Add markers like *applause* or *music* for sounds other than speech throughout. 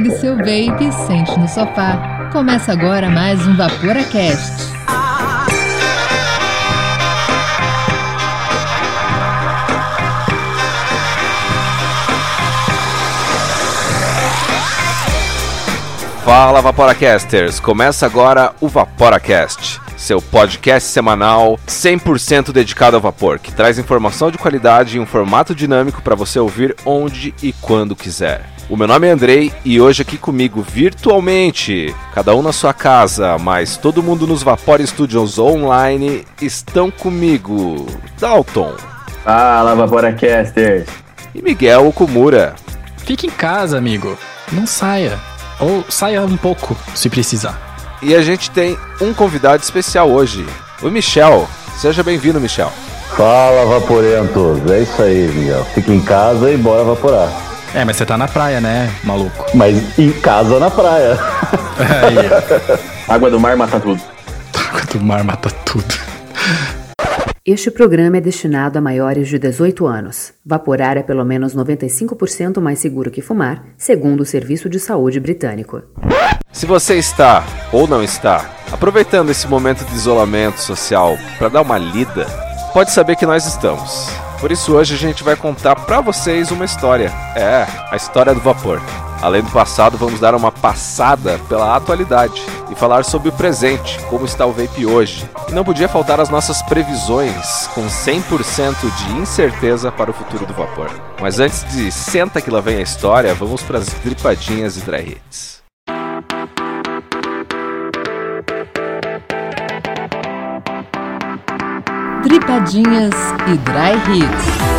Pegue seu vape e sente no sofá. Começa agora mais um VaporaCast. Fala Vaporacasters! Começa agora o VaporaCast, seu podcast semanal 100% dedicado ao vapor, que traz informação de qualidade em um formato dinâmico para você ouvir onde e quando quiser. O meu nome é Andrei e hoje aqui comigo virtualmente, cada um na sua casa, mas todo mundo nos Vapor Studios online estão comigo. Dalton. Fala Vaporacasters! E Miguel Okumura. Fique em casa, amigo. Não saia. Ou saia um pouco, se precisar. E a gente tem um convidado especial hoje, o Michel. Seja bem-vindo, Michel. Fala Vaporentos! É isso aí, Miguel. Fica em casa e bora vaporar. É, mas você tá na praia, né, maluco? Mas em casa na praia. Aí, *laughs* Água do mar mata tudo. água do mar mata tudo. Este programa é destinado a maiores de 18 anos. Vaporar é pelo menos 95% mais seguro que fumar, segundo o Serviço de Saúde Britânico. Se você está ou não está aproveitando esse momento de isolamento social para dar uma lida, pode saber que nós estamos. Por isso hoje a gente vai contar para vocês uma história. É, a história do vapor. Além do passado, vamos dar uma passada pela atualidade e falar sobre o presente, como está o vape hoje. E não podia faltar as nossas previsões com 100% de incerteza para o futuro do vapor. Mas antes de senta que lá vem a história, vamos para as dripadinhas e dry hits. Dripadinhas e Dry Hits.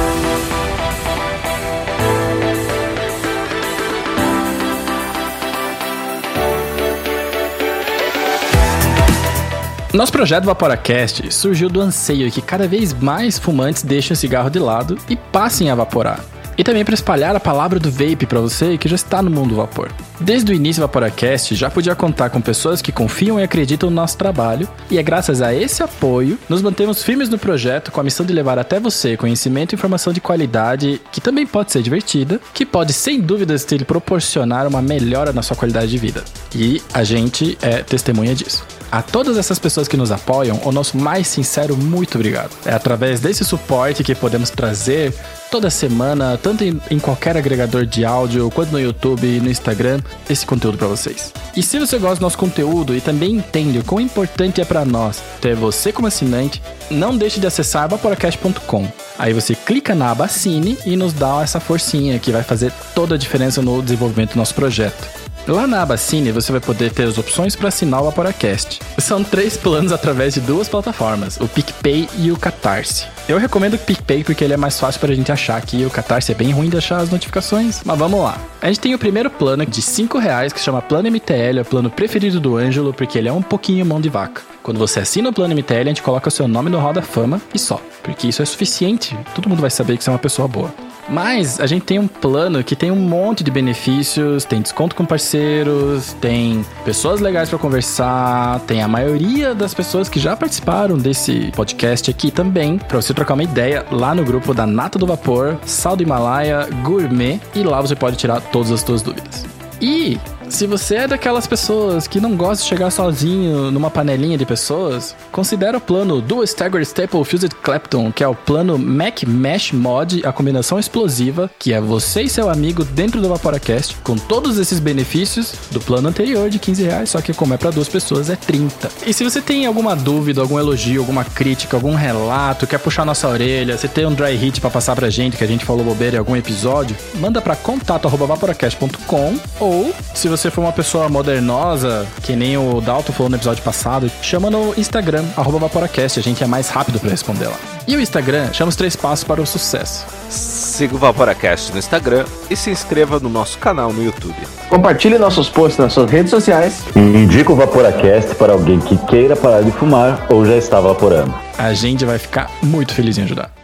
Nosso projeto VaporaCast surgiu do anseio que cada vez mais fumantes deixem o cigarro de lado e passem a vaporar. E também para espalhar a palavra do vape para você que já está no mundo do vapor. Desde o início do VaporaCast já podia contar com pessoas que confiam e acreditam no nosso trabalho, e é graças a esse apoio nos mantemos firmes no projeto com a missão de levar até você conhecimento e informação de qualidade que também pode ser divertida, que pode sem dúvidas te proporcionar uma melhora na sua qualidade de vida. E a gente é testemunha disso. A todas essas pessoas que nos apoiam, o nosso mais sincero muito obrigado. É através desse suporte que podemos trazer toda semana, tanto em, em qualquer agregador de áudio, quanto no YouTube e no Instagram, esse conteúdo para vocês. E se você gosta do nosso conteúdo e também entende o quão importante é para nós ter você como assinante, não deixe de acessar vaporacast.com. Aí você clica na aba Assine e nos dá essa forcinha que vai fazer toda a diferença no desenvolvimento do nosso projeto. Lá na aba Cine você vai poder ter as opções para assinar o Vaporacast. São três planos através de duas plataformas, o PicPay e o Catarse. Eu recomendo o PicPay porque ele é mais fácil para a gente achar aqui, o Catarse é bem ruim de achar as notificações, mas vamos lá. A gente tem o primeiro plano de 5 reais que chama Plano MTL, é o plano preferido do Ângelo porque ele é um pouquinho mão de vaca. Quando você assina o plano MTL, a gente coloca o seu nome no Roda Fama e só, porque isso é suficiente, todo mundo vai saber que você é uma pessoa boa. Mas a gente tem um plano que tem um monte de benefícios, tem desconto com parceiros, tem pessoas legais para conversar, tem a maioria das pessoas que já participaram desse podcast aqui também, para você trocar uma ideia lá no grupo da Nata do Vapor, Sal do Himalaia, Gourmet, e lá você pode tirar todas as suas dúvidas. E se você é daquelas pessoas que não gosta de chegar sozinho numa panelinha de pessoas, considere o plano Dual Stagger Staple Fused Clapton, que é o plano Mac Mesh Mod, a combinação explosiva, que é você e seu amigo dentro do VaporaCast, com todos esses benefícios do plano anterior de 15 reais, só que como é para duas pessoas é 30. E se você tem alguma dúvida, algum elogio, alguma crítica, algum relato, quer puxar nossa orelha, você tem um dry hit para passar pra gente, que a gente falou bobeira em algum episódio, manda para contato@vaporacast.com ou se você for uma pessoa modernosa, que nem o Dalton falou no episódio passado, chama no Instagram, arroba Vaporacast, a gente é mais rápido para responder lá. E o Instagram chama os três passos para o sucesso. Siga o Vaporacast no Instagram e se inscreva no nosso canal no YouTube. Compartilhe nossos posts nas suas redes sociais. E indica o Vaporacast para alguém que queira parar de fumar ou já está vaporando. A gente vai ficar muito feliz em ajudar.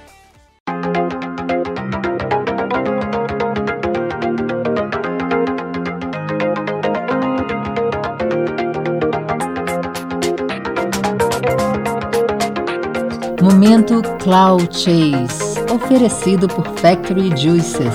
Momento Cloud Chase, oferecido por Factory Juices.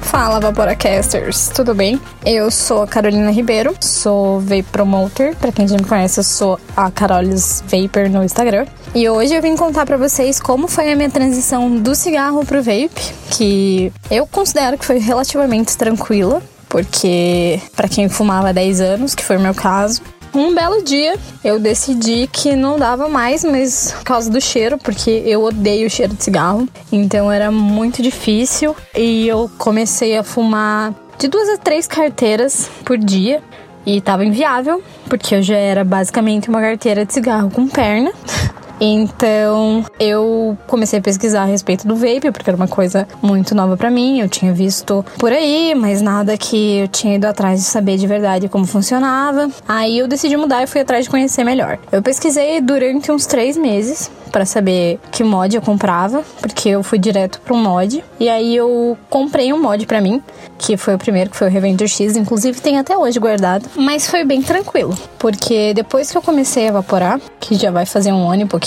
Fala, Vaporacasters, tudo bem? Eu sou a Carolina Ribeiro, sou Vape Promoter. Pra quem já me conhece, eu sou a Carolis Vapor no Instagram. E hoje eu vim contar para vocês como foi a minha transição do cigarro pro vape, que eu considero que foi relativamente tranquila, porque para quem fumava há 10 anos, que foi o meu caso, um belo dia eu decidi que não dava mais, mas por causa do cheiro, porque eu odeio o cheiro de cigarro. Então era muito difícil e eu comecei a fumar de duas a três carteiras por dia. E tava inviável, porque eu já era basicamente uma carteira de cigarro com perna. *laughs* Então eu comecei a pesquisar a respeito do vape, porque era uma coisa muito nova para mim. Eu tinha visto por aí, mas nada que eu tinha ido atrás de saber de verdade como funcionava. Aí eu decidi mudar e fui atrás de conhecer melhor. Eu pesquisei durante uns três meses para saber que mod eu comprava, porque eu fui direto para um mod. E aí eu comprei um mod para mim, que foi o primeiro, que foi o Revenger X, inclusive tem até hoje guardado, mas foi bem tranquilo, porque depois que eu comecei a evaporar, que já vai fazer um ano e pouquinho,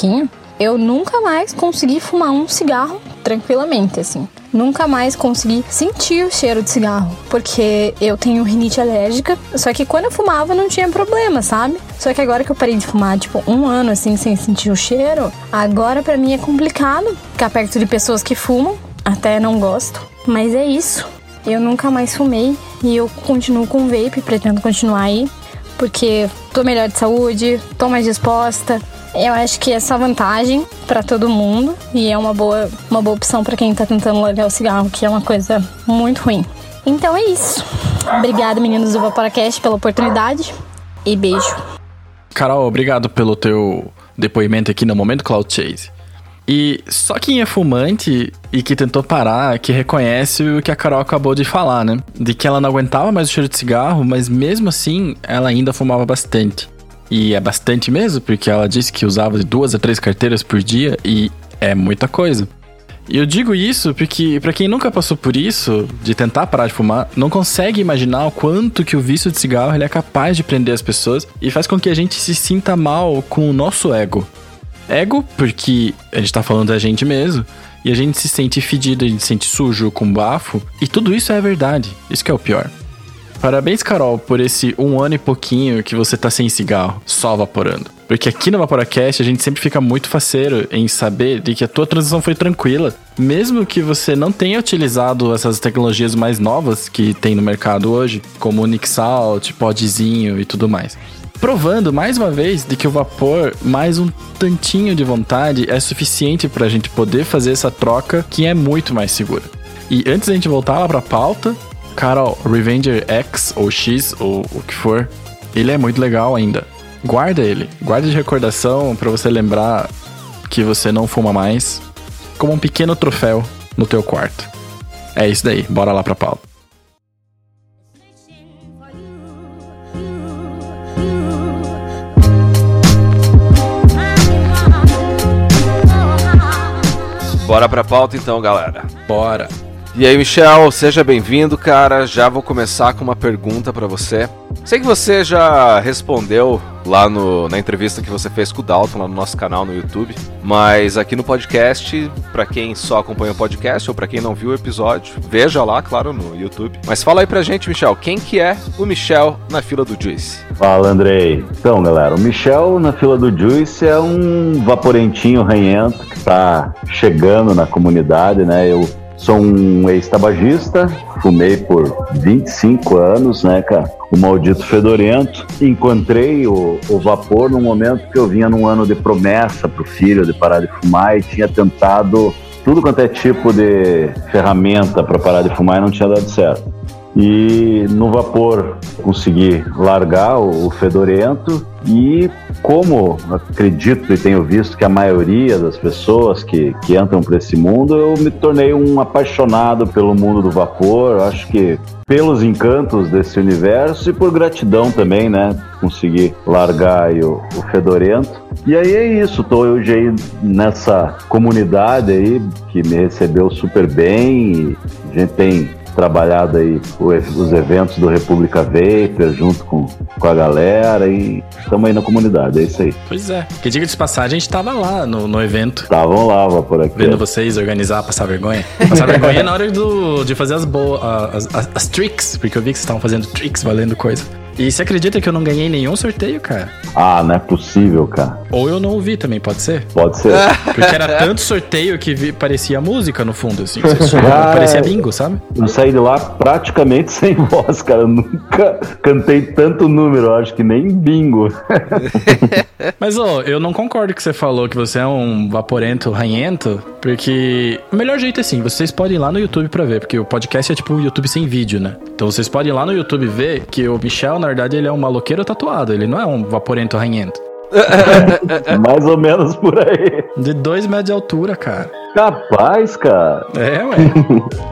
eu nunca mais consegui fumar um cigarro tranquilamente, assim. Nunca mais consegui sentir o cheiro de cigarro, porque eu tenho rinite alérgica. Só que quando eu fumava não tinha problema, sabe? Só que agora que eu parei de fumar, tipo, um ano assim, sem sentir o cheiro, agora para mim é complicado ficar perto de pessoas que fumam. Até não gosto. Mas é isso. Eu nunca mais fumei e eu continuo com vape, pretendo continuar aí, porque tô melhor de saúde, tô mais disposta, eu acho que é só vantagem para todo mundo e é uma boa, uma boa opção para quem tá tentando largar o cigarro, que é uma coisa muito ruim. Então é isso. Obrigada, meninos do Vaporacast, pela oportunidade e beijo. Carol, obrigado pelo teu depoimento aqui no Momento Cloud Chase. E só quem é fumante e que tentou parar, que reconhece o que a Carol acabou de falar, né? De que ela não aguentava mais o cheiro de cigarro, mas mesmo assim ela ainda fumava bastante. E é bastante mesmo, porque ela disse que usava de duas a três carteiras por dia e é muita coisa. E eu digo isso porque, para quem nunca passou por isso, de tentar parar de fumar, não consegue imaginar o quanto que o vício de cigarro ele é capaz de prender as pessoas e faz com que a gente se sinta mal com o nosso ego. Ego, porque a gente tá falando da gente mesmo, e a gente se sente fedido, a gente se sente sujo, com bafo, e tudo isso é verdade. Isso que é o pior. Parabéns, Carol, por esse um ano e pouquinho que você tá sem cigarro, só vaporando. Porque aqui no Vaporacast a gente sempre fica muito faceiro em saber de que a tua transição foi tranquila. Mesmo que você não tenha utilizado essas tecnologias mais novas que tem no mercado hoje, como o Nixalt, podzinho e tudo mais. Provando mais uma vez de que o vapor, mais um tantinho de vontade, é suficiente para a gente poder fazer essa troca que é muito mais segura. E antes da gente voltar lá pra pauta, Cara, Revenger X ou X ou o que for, ele é muito legal ainda. Guarda ele, guarda de recordação para você lembrar que você não fuma mais, como um pequeno troféu no teu quarto. É isso daí, bora lá pra pauta. Bora pra pauta então, galera. Bora. E aí, Michel, seja bem-vindo, cara. Já vou começar com uma pergunta para você. Sei que você já respondeu lá no, na entrevista que você fez com o Dalton lá no nosso canal no YouTube, mas aqui no podcast, para quem só acompanha o podcast ou para quem não viu o episódio, veja lá, claro, no YouTube. Mas fala aí pra gente, Michel, quem que é o Michel na fila do Juice? Fala, Andrei. Então, galera, o Michel na fila do Juice é um vaporentinho ranhento que tá chegando na comunidade, né? Eu Sou um ex-tabagista, fumei por 25 anos, né, cara? O maldito fedorento. Encontrei o, o vapor no momento que eu vinha num ano de promessa pro filho de parar de fumar e tinha tentado tudo quanto é tipo de ferramenta para parar de fumar e não tinha dado certo. E no vapor consegui largar o, o fedorento e como acredito e tenho visto que a maioria das pessoas que, que entram para esse mundo, eu me tornei um apaixonado pelo mundo do vapor. Acho que pelos encantos desse universo e por gratidão também, né? Consegui largar o, o fedorento. E aí é isso, tô hoje aí nessa comunidade aí que me recebeu super bem. a gente tem trabalhado aí os eventos do República Vapor junto com, com a galera e estamos aí na comunidade, é isso aí. Pois é. Que diga de passagem, a gente tava lá no, no evento. Estavam lá, por aqui. Vendo vocês organizar, passar vergonha. Passar vergonha na hora do, de fazer as boas, as, as, as tricks, porque eu vi que vocês estavam fazendo tricks valendo coisa. E você acredita que eu não ganhei nenhum sorteio, cara? Ah, não é possível, cara. Ou eu não ouvi também, pode ser? Pode ser. *laughs* Porque era tanto sorteio que vi, parecia música no fundo, assim. *laughs* Ah, parecia bingo, sabe? Eu saí de lá praticamente *laughs* sem voz, cara. Eu nunca cantei tanto número, acho que nem bingo. Mas, ô, eu não concordo que você falou que você é um vaporento ranhento, porque o melhor jeito é assim, vocês podem ir lá no YouTube pra ver, porque o podcast é tipo um YouTube sem vídeo, né? Então vocês podem ir lá no YouTube ver que o Michel, na verdade, ele é um maloqueiro tatuado, ele não é um vaporento ranhento. *laughs* Mais ou menos por aí. De dois metros de altura, cara. Capaz, cara. É, *laughs* ué.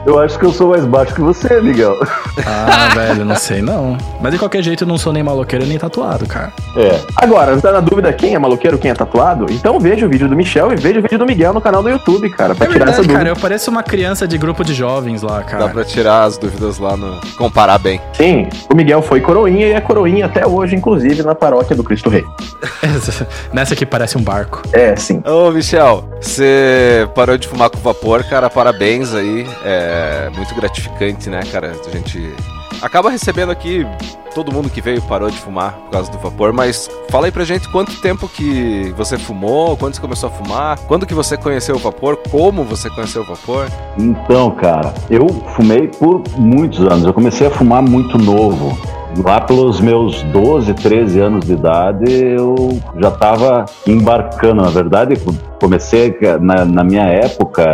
eu acho que eu sou mais baixo que você, Miguel. Ah, *laughs* velho, não sei não. Mas de qualquer jeito eu não sou nem maloqueiro nem tatuado, cara. É. Agora, tá na dúvida quem é maloqueiro, quem é tatuado? Então veja o vídeo do Michel e veja o vídeo do Miguel no canal do YouTube, cara, pra é tirar verdade, essa dúvida. cara, eu pareço uma criança de grupo de jovens lá, cara. Dá pra tirar as dúvidas lá no... comparar bem. Sim, o Miguel foi coroinha e é coroinha até hoje, inclusive, na paróquia do Cristo Rei. *laughs* Nessa aqui parece um barco. É, sim. Ô, Michel, você parou de fumar com vapor, cara, parabéns aí. É muito gratificante, né, cara? A gente acaba recebendo aqui todo mundo que veio parou de fumar por causa do vapor, mas fala aí pra gente quanto tempo que você fumou, quando você começou a fumar, quando que você conheceu o vapor, como você conheceu o vapor? Então, cara, eu fumei por muitos anos. Eu comecei a fumar muito novo. Lá pelos meus 12, 13 anos de idade, eu já estava embarcando. Na verdade, comecei na, na, minha época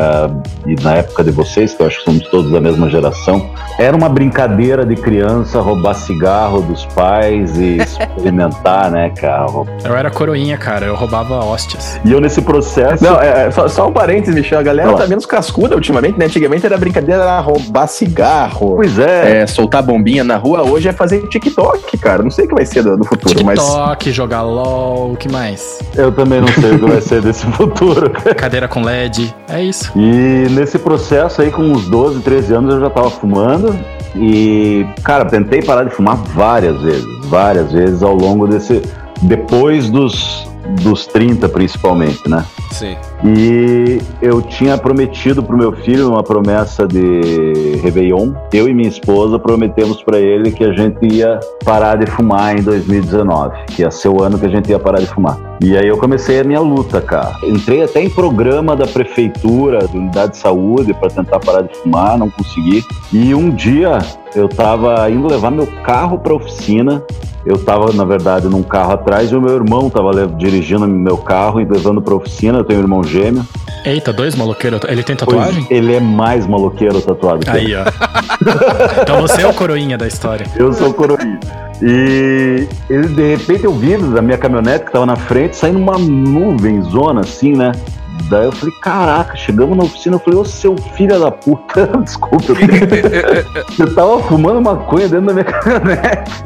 e na época de vocês, que eu acho que somos todos da mesma geração, era uma brincadeira de criança roubar cigarro dos pais e *laughs* experimentar, né, cara? Eu era coroinha, cara, eu roubava hóstias. E eu nesse processo. Não, é, é só, só, um parênteses, Michel, a galera Não. tá menos cascuda ultimamente, né? Antigamente era brincadeira era roubar cigarro. Pois é. é. Soltar bombinha na rua, hoje é fazer TikTok, cara. Não sei o que vai ser do, do futuro, TikTok, mas. TikTok, jogar LOL, o que mais? Eu também não sei o que vai ser desse *laughs* futuro futuro. *laughs* Cadeira com LED, é isso. E nesse processo aí, com uns 12, 13 anos, eu já tava fumando. E, cara, tentei parar de fumar várias vezes, várias vezes ao longo desse. Depois dos, dos 30, principalmente, né? Sim. E eu tinha prometido pro meu filho uma promessa de Réveillon. Eu e minha esposa prometemos para ele que a gente ia parar de fumar em 2019, que ia ser o ano que a gente ia parar de fumar. E aí eu comecei a minha luta, cara. Entrei até em programa da prefeitura, da unidade de saúde, para tentar parar de fumar, não consegui. E um dia eu tava indo levar meu carro para oficina. Eu tava, na verdade, num carro atrás e o meu irmão tava dirigindo meu carro e levando para oficina. Eu tenho um irmão gêmeo. Eita, dois maloqueiros. Ele tem tatuagem? Pois ele é mais maloqueiro tatuado Aí, ó. *laughs* então você é o coroinha da história. Eu sou o coroinha. E ele, de repente eu vi da minha caminhonete que tava na frente, saindo uma nuvem zona assim, né? Daí eu falei, caraca, chegamos na oficina, eu falei, ô seu filho da puta, *laughs* desculpa, eu, *laughs* eu tava fumando maconha dentro da minha *laughs* caminhonete.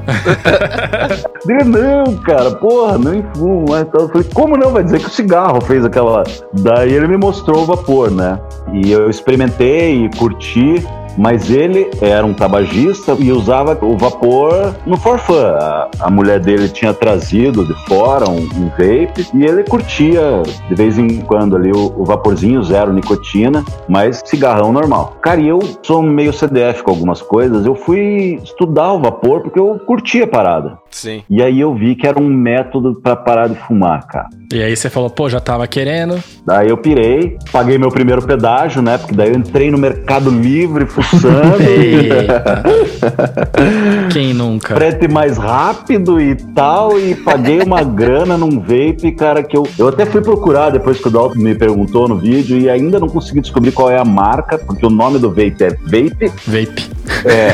Dele, não, cara, porra, nem fumo. Mas eu falei, como não? Vai dizer que o cigarro fez aquela. Daí ele me mostrou o vapor, né? E eu experimentei e curti mas ele era um tabagista e usava o vapor no forfã. A, a mulher dele tinha trazido de fora um, um, vape e ele curtia de vez em quando ali o, o, vaporzinho zero nicotina, mas cigarrão normal. Cara, e eu sou meio CDF com algumas coisas, eu fui estudar o vapor porque eu curtia a parada. Sim. E aí eu vi que era um método para parar de fumar, cara. E aí você falou, pô, já tava querendo. Daí eu pirei, paguei meu primeiro pedágio, né? Porque daí eu entrei no Mercado Livre fuçando. *laughs* *laughs* Quem nunca? Frete mais rápido e tal, e paguei uma *laughs* grana num vape, cara, que eu, eu até fui procurar depois que o Dalton me perguntou no vídeo e ainda não consegui descobrir qual é a marca, porque o nome do vape é Vape. Vape. É.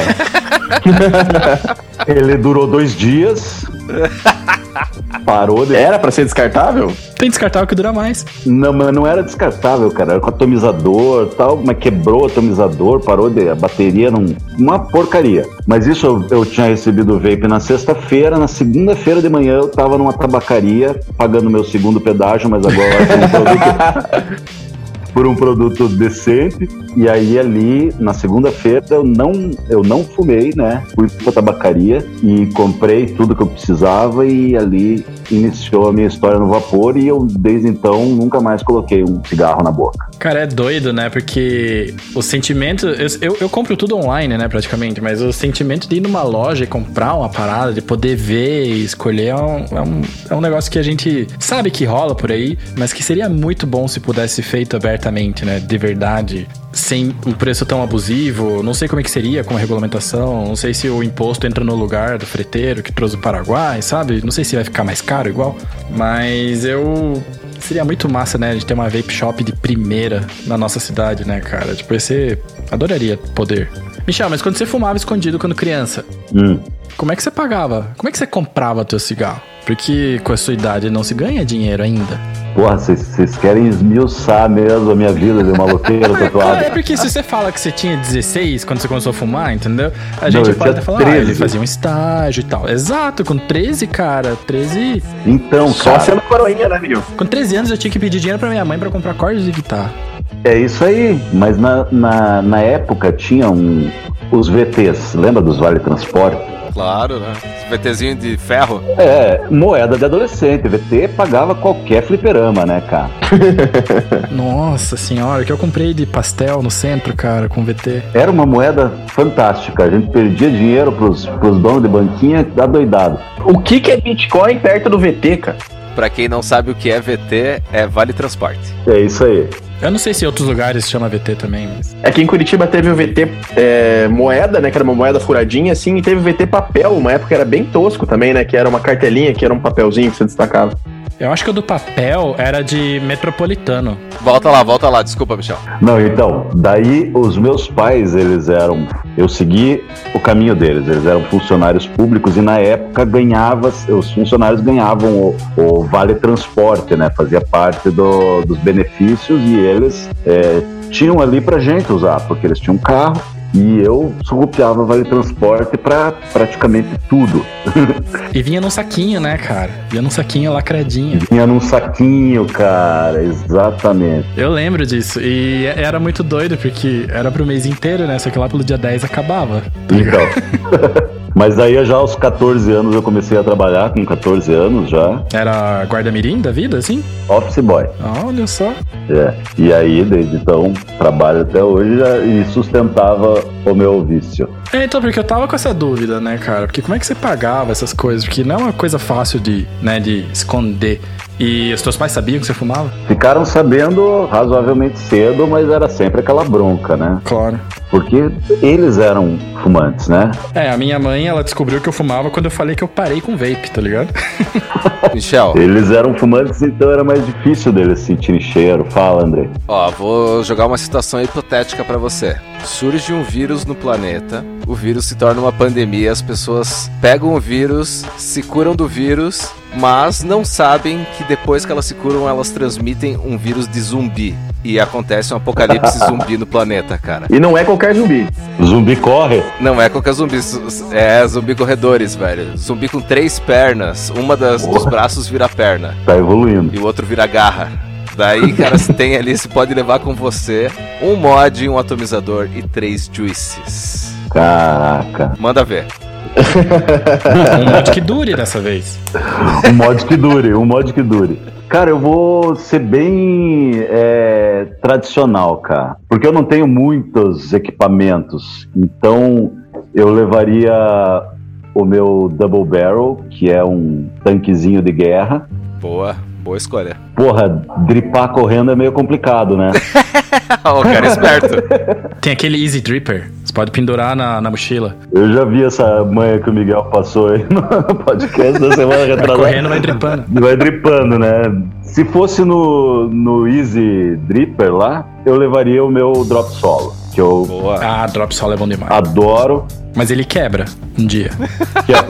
Ele durou dois dias. *laughs* Parou de... Era para ser descartável? Tem descartável que dura mais. Não, mas não era descartável, cara. Era com atomizador tal, mas quebrou o atomizador, parou de. A bateria não. Uma porcaria. Mas isso eu, eu tinha recebido o vape na sexta-feira. Na segunda-feira de manhã eu tava numa tabacaria, pagando meu segundo pedágio, mas agora *laughs* eu não por um produto decente. E aí ali, na segunda-feira, eu não, eu não fumei, né? Fui pra tabacaria e comprei tudo que eu precisava e ali iniciou a minha história no vapor e eu, desde então, nunca mais coloquei um cigarro na boca. Cara, é doido, né? Porque o sentimento. Eu, eu, eu, compro tudo online, né, praticamente, mas o sentimento de ir numa loja e comprar uma parada, de poder ver e escolher, é um, é um, é um negócio que a gente sabe que rola por aí, mas que seria muito bom se pudesse ser feito abertamente, né? De verdade sem um preço tão abusivo. Não sei como é que seria com a regulamentação. Não sei se o imposto entra no lugar do freteiro que trouxe o Paraguai, sabe? Não sei se vai ficar mais caro igual. Mas eu. Seria muito massa, né? A gente ter uma vape shop de primeira na nossa cidade, né, cara? Tipo, você adoraria poder. Michel, mas quando você fumava escondido quando criança, hum. como é que você pagava? Como é que você comprava teu cigarro? Porque com a sua idade não se ganha dinheiro ainda. Porra, vocês querem esmiuçar mesmo a minha vida de maloqueiro *laughs* tatuado. É porque se você fala que você tinha 16 quando você começou a fumar, entendeu? A gente não, pode até falar, ah, ele fazia um estágio e tal. Exato, com 13, cara, 13... Então, Só sendo coroinha, né, menino? Com 13 anos eu tinha que pedir dinheiro pra minha mãe pra comprar cordas de guitarra. É isso aí, mas na, na, na época tinha um, os VTs, lembra dos Vale Transporte? Claro, né? VTzinho de ferro. É, moeda de adolescente. VT pagava qualquer fliperama, né, cara? *laughs* Nossa senhora, que eu comprei de pastel no centro, cara, com VT. Era uma moeda fantástica. A gente perdia dinheiro pros, pros donos de banquinha da doidado. O que, que é Bitcoin perto do VT, cara? Pra quem não sabe o que é VT, é Vale Transporte. É isso aí. Eu não sei se em outros lugares chama VT também, mas. É que em Curitiba teve o VT é, moeda, né? Que era uma moeda furadinha, assim, e teve o VT papel, uma época era bem tosco também, né? Que era uma cartelinha, que era um papelzinho que você destacava. Eu acho que o do papel era de metropolitano. Volta lá, volta lá, desculpa, Michel. Não, então, daí os meus pais, eles eram. Eu segui o caminho deles, eles eram funcionários públicos e na época ganhava, os funcionários ganhavam o, o Vale Transporte, né? Fazia parte do, dos benefícios e eles é, tinham ali pra gente usar, porque eles tinham carro e eu surrupiava Vale Transporte para praticamente tudo. e vinha num saquinho, né, cara? Vinha num saquinho lacradinho. Vinha num saquinho, cara, exatamente. Eu lembro disso. E era muito doido, porque era pro mês inteiro, né? Só que lá pelo dia 10 acabava. Tá então. *laughs* Mas daí já aos 14 anos eu comecei a trabalhar, com 14 anos já. Era guarda-mirim da vida, assim? Office boy. olha só. É. E aí, desde então, trabalho até hoje já, e sustentava o meu vício. É, então, porque eu tava com essa dúvida, né, cara? Porque como é que você pagava essas coisas? Porque não é uma coisa fácil de, né, de esconder. E os teus pais sabiam que você fumava? Ficaram sabendo razoavelmente cedo, mas era sempre aquela bronca, né? Claro. Porque eles eram fumantes, né? É, a minha mãe, ela descobriu que eu fumava quando eu falei que eu parei com vape, tá ligado? *laughs* Michel. Eles eram fumantes, então era mais difícil deles sentirem cheiro. Fala, André. Ó, vou jogar uma situação hipotética para você. Surge um vírus no planeta, o vírus se torna uma pandemia, as pessoas pegam o vírus, se curam do vírus mas não sabem que depois que elas se curam, elas transmitem um vírus de zumbi. E acontece um apocalipse *laughs* zumbi no planeta, cara. E não é qualquer zumbi. Zumbi corre? Não é qualquer zumbi. É zumbi corredores, velho. Zumbi com três pernas. Uma das, dos braços vira perna. Tá evoluindo. E o outro vira garra. Daí, cara, você tem ali, você pode levar com você um mod, um atomizador e três juices. Caraca. Manda ver *laughs* um mod que dure dessa vez. Um mod que dure, um mod que dure. Cara, eu vou ser bem é, tradicional, cara. Porque eu não tenho muitos equipamentos. Então, eu levaria o meu Double Barrel, que é um tanquezinho de guerra. Boa. Boa escolha. Porra, dripar correndo é meio complicado, né? *laughs* o cara é esperto. *laughs* Tem aquele Easy Dripper. Você pode pendurar na, na mochila. Eu já vi essa manha que o Miguel passou aí no *laughs* podcast da semana retrasada. Vai correndo, vai dripando. Vai dripando, né? Se fosse no, no Easy Dripper lá, eu levaria o meu drop solo. Que eu Boa. Ah, drop solo é bom demais. Adoro. Mas ele quebra um dia.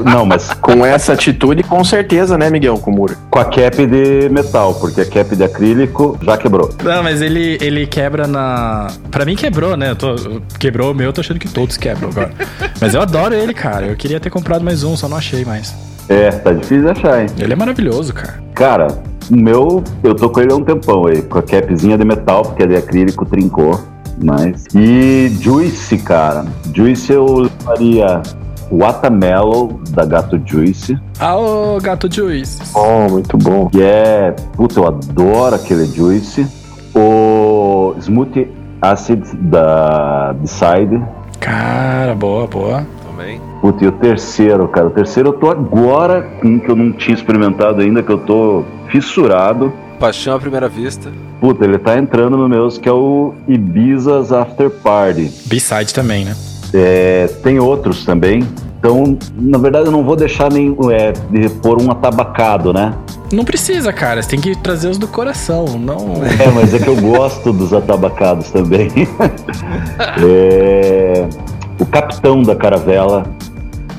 Não, mas com essa atitude, com certeza, né, Miguel Kumura? Com a cap de metal, porque a cap de acrílico já quebrou. Não, mas ele, ele quebra na. Pra mim quebrou, né? Eu tô... Quebrou o meu, eu tô achando que todos quebram agora. mas eu adoro ele, cara. Eu queria ter comprado mais um, só não achei mais. É, tá difícil de achar, hein? Ele é maravilhoso, cara. Cara, O meu, eu tô com ele há um tempão aí, com a capzinha de metal, porque é de acrílico, trincou. Mas. E Juice, cara. Juice eu levaria Watermelon da Gato Juice. Ah, ô Gato Juice. Oh, muito bom. Que é. Puta, eu adoro aquele Juice. O Smoothie Acid da Decide. Cara, boa, boa. Também. Puta, e o terceiro, cara? O terceiro eu tô agora com que eu não tinha experimentado ainda, que eu tô fissurado. Paixão à primeira vista. Puta, ele tá entrando no meus, que é o Ibiza's After Party. B-side também, né? É, tem outros também. Então, na verdade, eu não vou deixar nem é, de pôr um atabacado, né? Não precisa, cara. Você tem que trazer os do coração, não. *laughs* É, mas é que eu gosto dos atabacados também. *laughs* É, o capitão da caravela,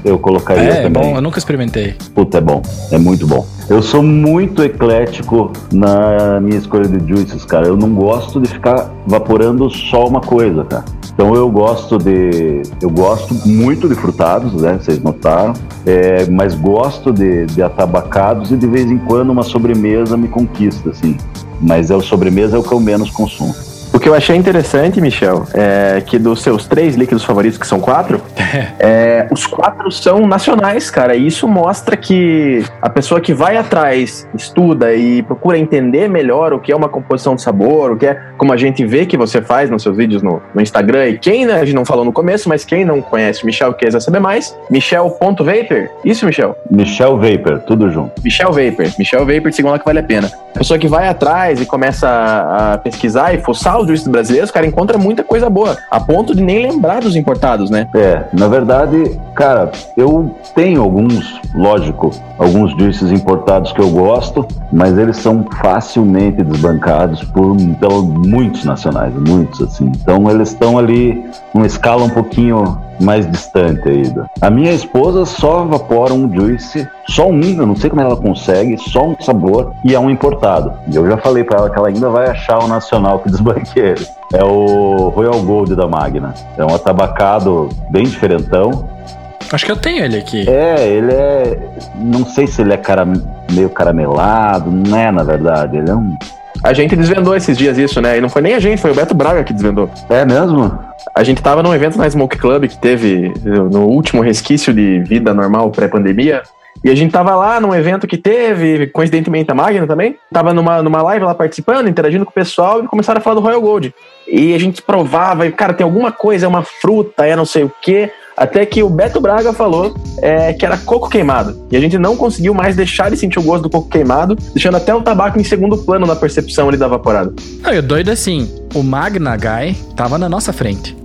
eu colocaria É, é também. bom, eu nunca experimentei. Puta, é bom. É muito bom. Eu sou muito eclético na minha escolha de juices, cara. Eu não gosto de ficar vaporando só uma coisa, cara. Então eu gosto de. Eu gosto muito de frutados, né? Vocês notaram. É, mas gosto de, de atabacados e de vez em quando uma sobremesa me conquista, assim. Mas é o sobremesa é o que eu menos consumo. O que eu achei interessante, Michel, é que dos seus três líquidos favoritos, que são quatro, *laughs* é, os quatro são nacionais, cara. E isso mostra que a pessoa que vai atrás, estuda e procura entender melhor o que é uma composição de sabor, o que é como a gente vê que você faz nos seus vídeos no, no Instagram. E quem, né, a gente não falou no começo, mas quem não conhece o Michel quiser saber mais, Michel.vapor. Isso, Michel? Michel Vapor, tudo junto. Michel Vapor. Michel Vapor, sigam lá que vale a pena. A pessoa que vai atrás e começa a, a pesquisar e fuçar os juízes brasileiros, cara, encontra muita coisa boa. A ponto de nem lembrar dos importados, né? É, na verdade, cara, eu tenho alguns, lógico, alguns juices importados que eu gosto, mas eles são facilmente desbancados por pelo, muitos nacionais, muitos assim. Então eles estão ali numa escala um pouquinho mais distante ainda. A minha esposa só evapora um juice, só um, eu não sei como ela consegue, só um sabor e é um importado. E eu já falei para ela que ela ainda vai achar o nacional que *laughs* desbanque ele. É o Royal Gold da Magna. É um atabacado bem diferentão, Acho que eu tenho ele aqui. é, ele é. Não sei se ele é cara, meio caramelado, não é, na verdade. Ele é um. A gente desvendou esses dias isso, né? E não foi nem a gente, foi o Beto Braga que desvendou. É mesmo? A gente tava num evento na Smoke Club que teve no último resquício de vida normal pré-pandemia. E a gente tava lá num evento que teve, coincidentemente a Magna também. Tava numa, numa live lá participando, interagindo com o pessoal e começaram a falar do Royal Gold. E a gente provava, e cara, tem alguma coisa, é uma fruta, é não sei o quê. Até que o Beto Braga falou é, que era coco queimado. E a gente não conseguiu mais deixar de sentir o gosto do coco queimado, deixando até o tabaco em segundo plano na percepção ali da vaporada. Não, e o doido é assim, o Magna Guy tava na nossa frente.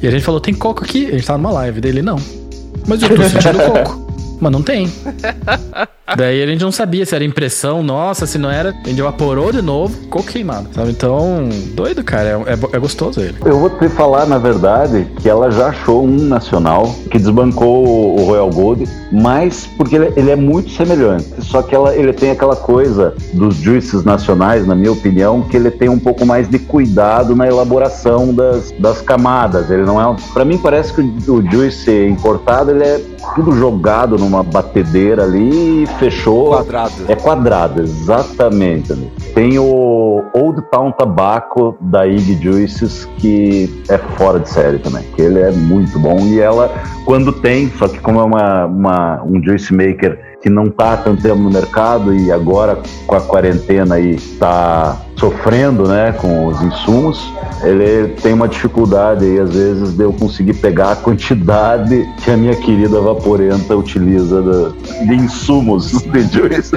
E a gente falou, tem coco aqui? A gente tava numa live dele, não. Mas eu tô sentindo coco. Mas não tem. *laughs* Daí a gente não sabia se era impressão nossa, se não era. A gente evaporou de novo, coco queimado, sabe? Então, doido, cara. É, é, é gostoso ele. Eu vou te falar, na verdade, que ela já achou um nacional que desbancou o Royal Gold, mas porque ele, ele é muito semelhante. Só que ela, ele tem aquela coisa dos juices nacionais, na minha opinião, que ele tem um pouco mais de cuidado na elaboração das, das camadas. Ele não é. Para mim, parece que o, o juice importado ele é tudo jogado numa batedeira ali e fechou. Quadrado. É quadrado, exatamente. Tem o Old Town Tobacco da Ig Juices, que é fora de série também, que ele é muito bom. E ela, quando tem, só que como é uma, uma- um juice maker que não tá há tanto tempo no mercado e agora com a quarentena aí tá sofrendo, né, com os insumos, ele tem uma dificuldade aí, às vezes, de eu conseguir pegar a quantidade que a minha querida Vaporenta utiliza de insumos *laughs* de juice.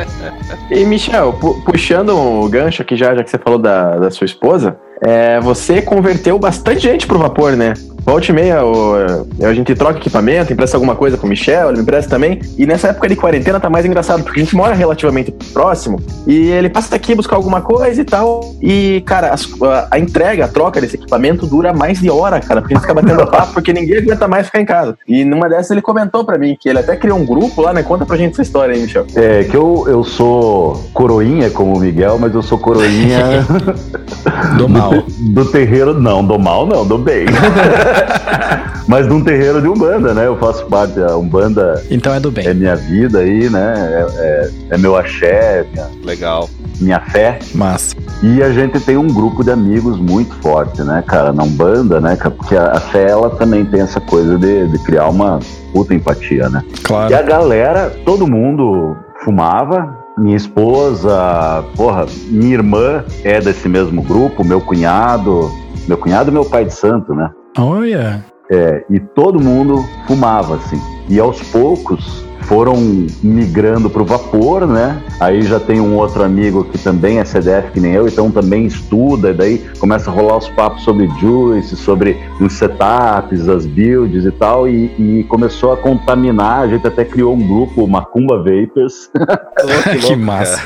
E, Michel, pu- puxando o gancho aqui já, já que você falou da, da sua esposa, é, você converteu bastante gente pro vapor, né? Volte e meia, o- a gente troca equipamento, empresta alguma coisa com o Michel, ele me empresta também. E nessa época de quarentena tá mais engraçado, porque a gente mora relativamente próximo e ele passa daqui buscar alguma coisa e tal. E, cara, as- a, a entrega, a troca desse equipamento dura mais de hora, cara, porque a gente fica batendo *laughs* papo, porque ninguém aguenta mais ficar em casa. E numa dessas ele comentou pra mim que ele até criou um grupo lá, né? Conta pra gente essa história aí, Michel. É que eu, eu sou coroinha como o Miguel, mas eu sou coroinha *laughs* *laughs* Do mal. Do terreiro. Não, do mal não, do bem. *laughs* Mas num terreiro de Umbanda, né? Eu faço parte, a Umbanda Então é do bem. é minha vida aí, né? É, é- é meu axé, minha, Legal. minha fé. Massa. E a gente tem um grupo de amigos muito forte, né, cara, na Umbanda, né, porque a, a fé, ela também tem essa coisa de, de criar uma puta empatia, né? E Claro. a galera, todo mundo fumava. Minha esposa, porra, minha irmã é desse mesmo grupo, meu cunhado, meu cunhado é meu pai de santo, né? Olha. É, e todo mundo fumava, assim. E aos poucos foram migrando pro vapor, né? Aí já tem um outro amigo que também é CDF que nem eu, então também estuda, e daí começa a rolar os papos sobre Juice, sobre os setups, as builds e tal, e, e começou a contaminar, a gente até criou um grupo, Macumba Vapers, *laughs* que massa.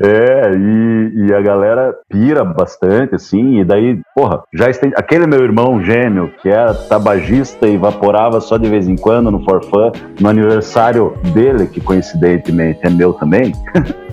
é, e, e a galera pira bastante, assim, e daí, porra, já estende... aquele meu irmão gêmeo, que era tabagista e vaporava só de vez em quando no For Fun, no aniversário dele, que coincidentemente é meu também, *laughs*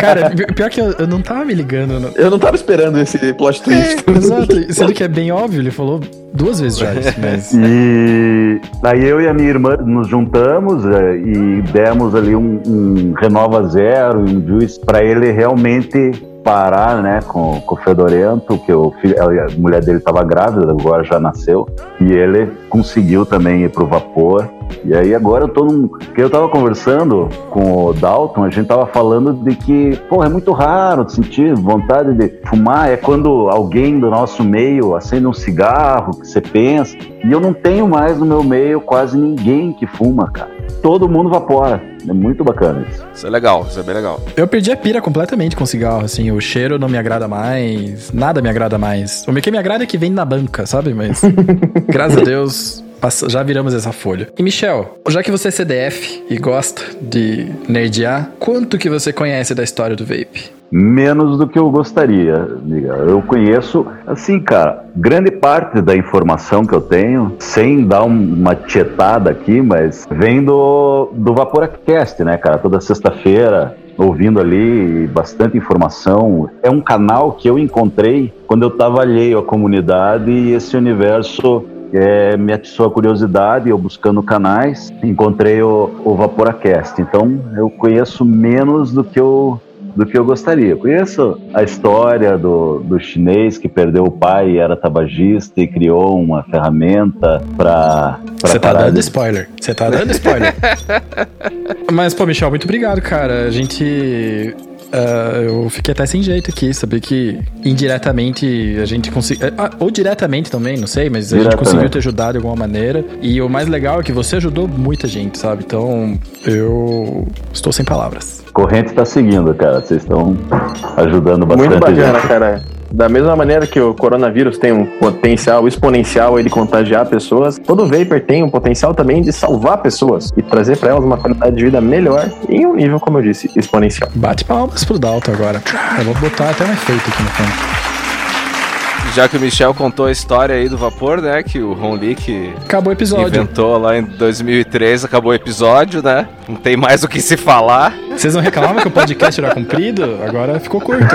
Cara, pi- *laughs* pior que eu, eu não tava me ligando. no- Eu não tava esperando esse plot twist. É, *laughs* exato. Sendo que é bem óbvio, ele falou duas vezes já isso, mas. E daí eu e a minha irmã nos juntamos é, e demos ali um, um Renova Zero e um Juice para ele realmente parar, né, com, com o Fedorento, que o filho, a mulher dele estava grávida, agora já nasceu, e ele conseguiu também ir pro vapor. E aí agora eu tô num. Porque eu tava conversando com o Dalton, a gente tava falando de que, pô, é muito raro sentir vontade de fumar. É quando alguém do nosso meio acende um cigarro, que você pensa. E eu não tenho mais no meu meio quase ninguém que fuma, cara. Todo mundo vapora. É muito bacana isso. Isso é legal, isso é bem legal. Eu perdi a pira completamente com cigarro, assim. O cheiro não me agrada mais, nada me agrada mais. O que me agrada é que vem na banca, sabe? Mas, *laughs* graças a Deus, já viramos essa folha. E Michel, já que você é CDF e gosta de nerdear, quanto que você conhece da história do vape? Menos do que eu gostaria, amiga. Eu conheço, assim, cara, grande parte da informação que eu tenho, sem dar um- uma tietada aqui, mas vem do, do Vaporacast, né, cara? Toda sexta-feira, ouvindo ali bastante informação. É um canal que eu encontrei quando eu estava alheio à comunidade e esse universo é, me atiçou a curiosidade, eu buscando canais, encontrei o, o Vaporacast. Então, eu conheço menos do que eu do que eu gostaria. Eu conheço a história do, do chinês que perdeu o pai e era tabagista e criou uma ferramenta para Você tá dando spoiler. Você tá dando spoiler. *laughs* Mas, pô, Michel, muito obrigado, cara. A gente. Ah, eu fiquei até sem jeito aqui, saber que indiretamente a gente conseguiu. ou diretamente também, não sei, mas a gente conseguiu te ajudar de alguma maneira. E o mais legal é que você ajudou muita gente, sabe? Então, eu estou sem palavras. Corrente está seguindo, cara. Vocês estão ajudando bastante. Muito bacana, gente. cara. Da mesma maneira que o coronavírus tem um potencial exponencial de contagiar pessoas, todo vapor tem um potencial também de salvar pessoas e trazer para elas uma qualidade de vida melhor em um nível, como eu disse, exponencial. Bate palmas pro Dalton agora. Eu vou botar até um efeito aqui no fundo. Já que o Michel contou a história aí do vapor, né? Que o Ron Lee que Acabou o episódio. inventou lá em 2003, acabou o episódio, né? Não tem mais o que se falar. Vocês não reclamavam que o podcast era comprido? Agora ficou curto.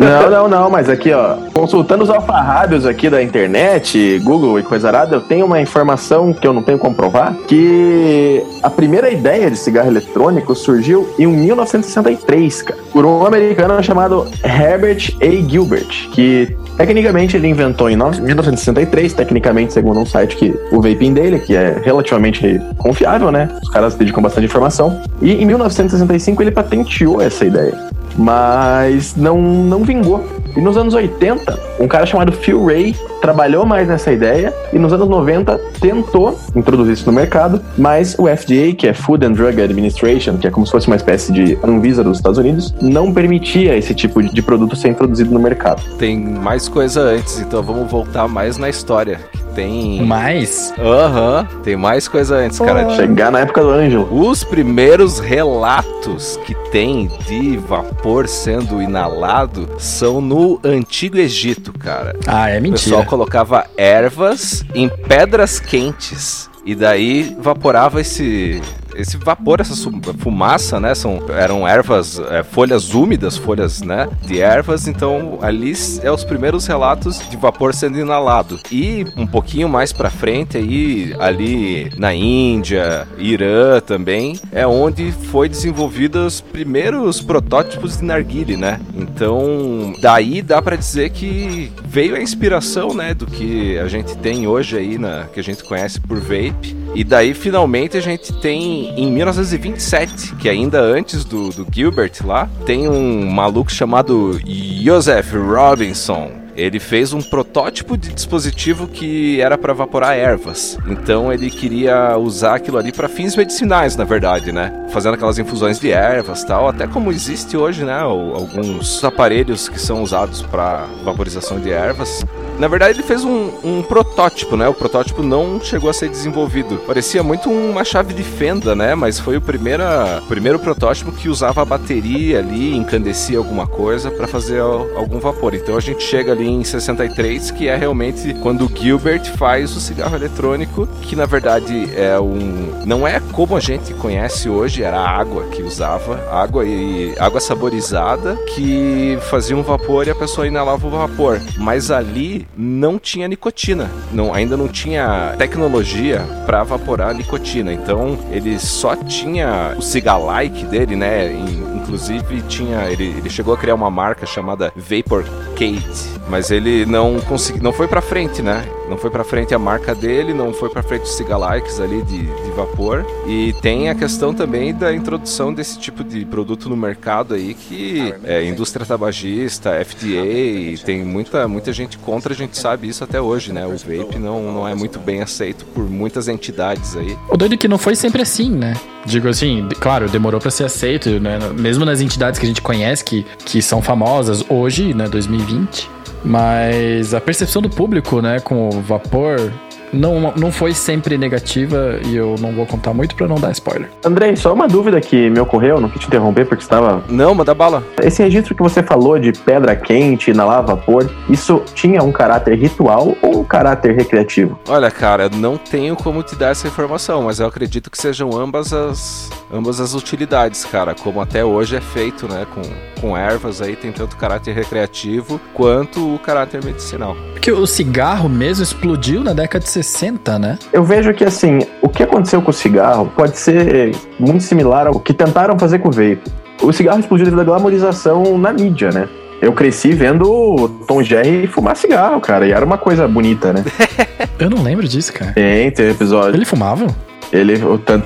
Não, não, não, mas aqui, ó, consultando os alfarrábios aqui da internet, Google e coisa arada, eu tenho uma informação que eu não tenho como provar, que a primeira ideia de cigarro eletrônico surgiu em 1963, cara, por um americano chamado Herbert A. Gilbert, que tecnicamente ele inventou em 1963, tecnicamente segundo um site que o vaping dele, que é relativamente confiável, né? Os caras dedicam bastante informação. E em 1965 ele patenteou essa ideia mas não, não vingou. E nos anos 80, um cara chamado Phil Ray trabalhou mais nessa ideia e nos anos 90 tentou introduzir isso no mercado, mas o FDA, que é Food and Drug Administration, que é como se fosse uma espécie de Anvisa dos Estados Unidos, não permitia esse tipo de produto ser introduzido no mercado. Tem mais coisa antes, então vamos voltar mais na história. Tem. Mas. Aham, tem mais coisa antes, cara. Chegar na época do Ângelo. Os primeiros relatos que tem de vapor sendo inalado são no Antigo Egito, cara. Ah, é O mentira. pessoal colocava ervas em pedras quentes. E daí vaporava esse, esse vapor, essa fumaça, né? São, eram ervas, é, folhas úmidas, folhas, né? De ervas. Então ali é os primeiros relatos de vapor sendo inalado. E um pouquinho mais para frente aí, ali na Índia, Irã também, é onde foi desenvolvidos os primeiros protótipos de narguile, né? Então daí dá para dizer que veio a inspiração, né? Do que a gente tem hoje aí na que a gente conhece por vape. E daí finalmente a gente tem em 1927, que ainda antes do, do Gilbert lá, tem um maluco chamado Joseph Robinson ele fez um protótipo de dispositivo que era para evaporar ervas. Então ele queria usar aquilo ali para fins medicinais, na verdade, né? Fazendo aquelas infusões de ervas, tal, até como existe hoje, né, alguns aparelhos que são usados para vaporização de ervas. Na verdade, ele fez um, um, protótipo, né? O protótipo não chegou a ser desenvolvido. Parecia muito uma chave de fenda, né? Mas foi o primeira, primeiro protótipo que usava a bateria ali, encandecia alguma coisa para fazer algum vapor. Então a gente chega ali em 63, que é realmente quando o Gilbert faz o cigarro eletrônico, que na verdade é um. Não é como a gente conhece hoje, era água que usava, água e água saborizada, que fazia um vapor e a pessoa inalava o vapor. Mas ali não tinha nicotina, não, ainda não tinha tecnologia para evaporar a nicotina. Então ele só tinha o cigar-like dele, né? Inclusive tinha. Ele, ele chegou a criar uma marca chamada Vapor Kate mas ele não conseguiu, não foi para frente, né? Não foi para frente a marca dele, não foi para frente os cigalikes ali de, de vapor. E tem a questão também da introdução desse tipo de produto no mercado aí que é indústria tabagista, FDA, tem muita muita gente contra, a gente sabe isso até hoje, né? O vape não, não é muito bem aceito por muitas entidades aí. O doido é que não foi sempre assim, né? Digo assim, claro, demorou para ser aceito, né? Mesmo nas entidades que a gente conhece que, que são famosas hoje, né, 2020, mas a percepção do público, né, com o vapor não, não foi sempre negativa e eu não vou contar muito para não dar spoiler. Andrei, só uma dúvida que me ocorreu, não quis te interromper porque estava. Não, manda bala. Esse registro que você falou de pedra quente na lava vapor, isso tinha um caráter ritual ou um caráter recreativo? Olha, cara, não tenho como te dar essa informação, mas eu acredito que sejam ambas as, ambas as utilidades, cara, como até hoje é feito, né, com, com ervas aí, tem tanto caráter recreativo quanto o caráter medicinal. Porque o cigarro mesmo explodiu na década de 60, né? Eu vejo que, assim, o que aconteceu com o cigarro pode ser muito similar ao que tentaram fazer com o vape. O cigarro explodiu devido à glamorização na mídia, né? Eu cresci vendo o Tom Jerry fumar cigarro, cara, e era uma coisa bonita, né? *laughs* Eu não lembro disso, cara. Tem, tem episódio. Ele fumava? Ele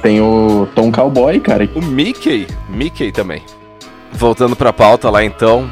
tem o Tom Cowboy, cara. O Mickey, Mickey também. Voltando pra pauta lá então,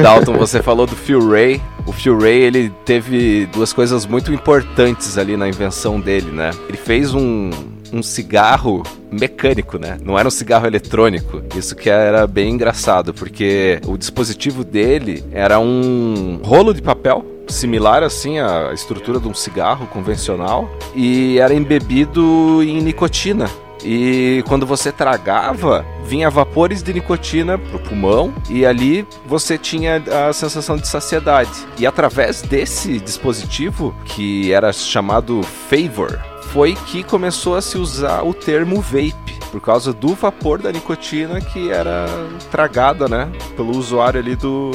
Dalton, você falou do Phil Ray. O Phil Ray, ele teve duas coisas muito importantes ali na invenção dele, né? Ele fez um, um cigarro mecânico, né? Não era um cigarro eletrônico. Isso que era bem engraçado, porque o dispositivo dele era um rolo de papel similar assim à estrutura de um cigarro convencional e era embebido em nicotina. E quando você tragava, vinha vapores de nicotina pro pulmão e ali você tinha a sensação de saciedade. E através desse dispositivo, que era chamado Favor, foi que começou a se usar o termo vape, por causa do vapor da nicotina que era tragada, né, pelo usuário ali do,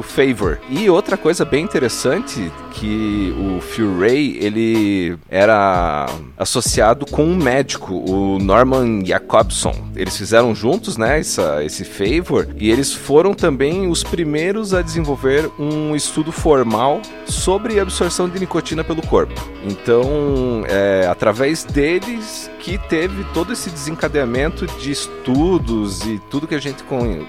do Favor. E outra coisa bem interessante que o Phil Ray ele era associado com um médico, o Norman Jacobson. Eles fizeram juntos, né, essa, esse Favor e eles foram também os primeiros a desenvolver um estudo formal sobre absorção de nicotina pelo corpo. Então, é, através deles que teve todo esse desencadeamento de estudos e tudo que a gente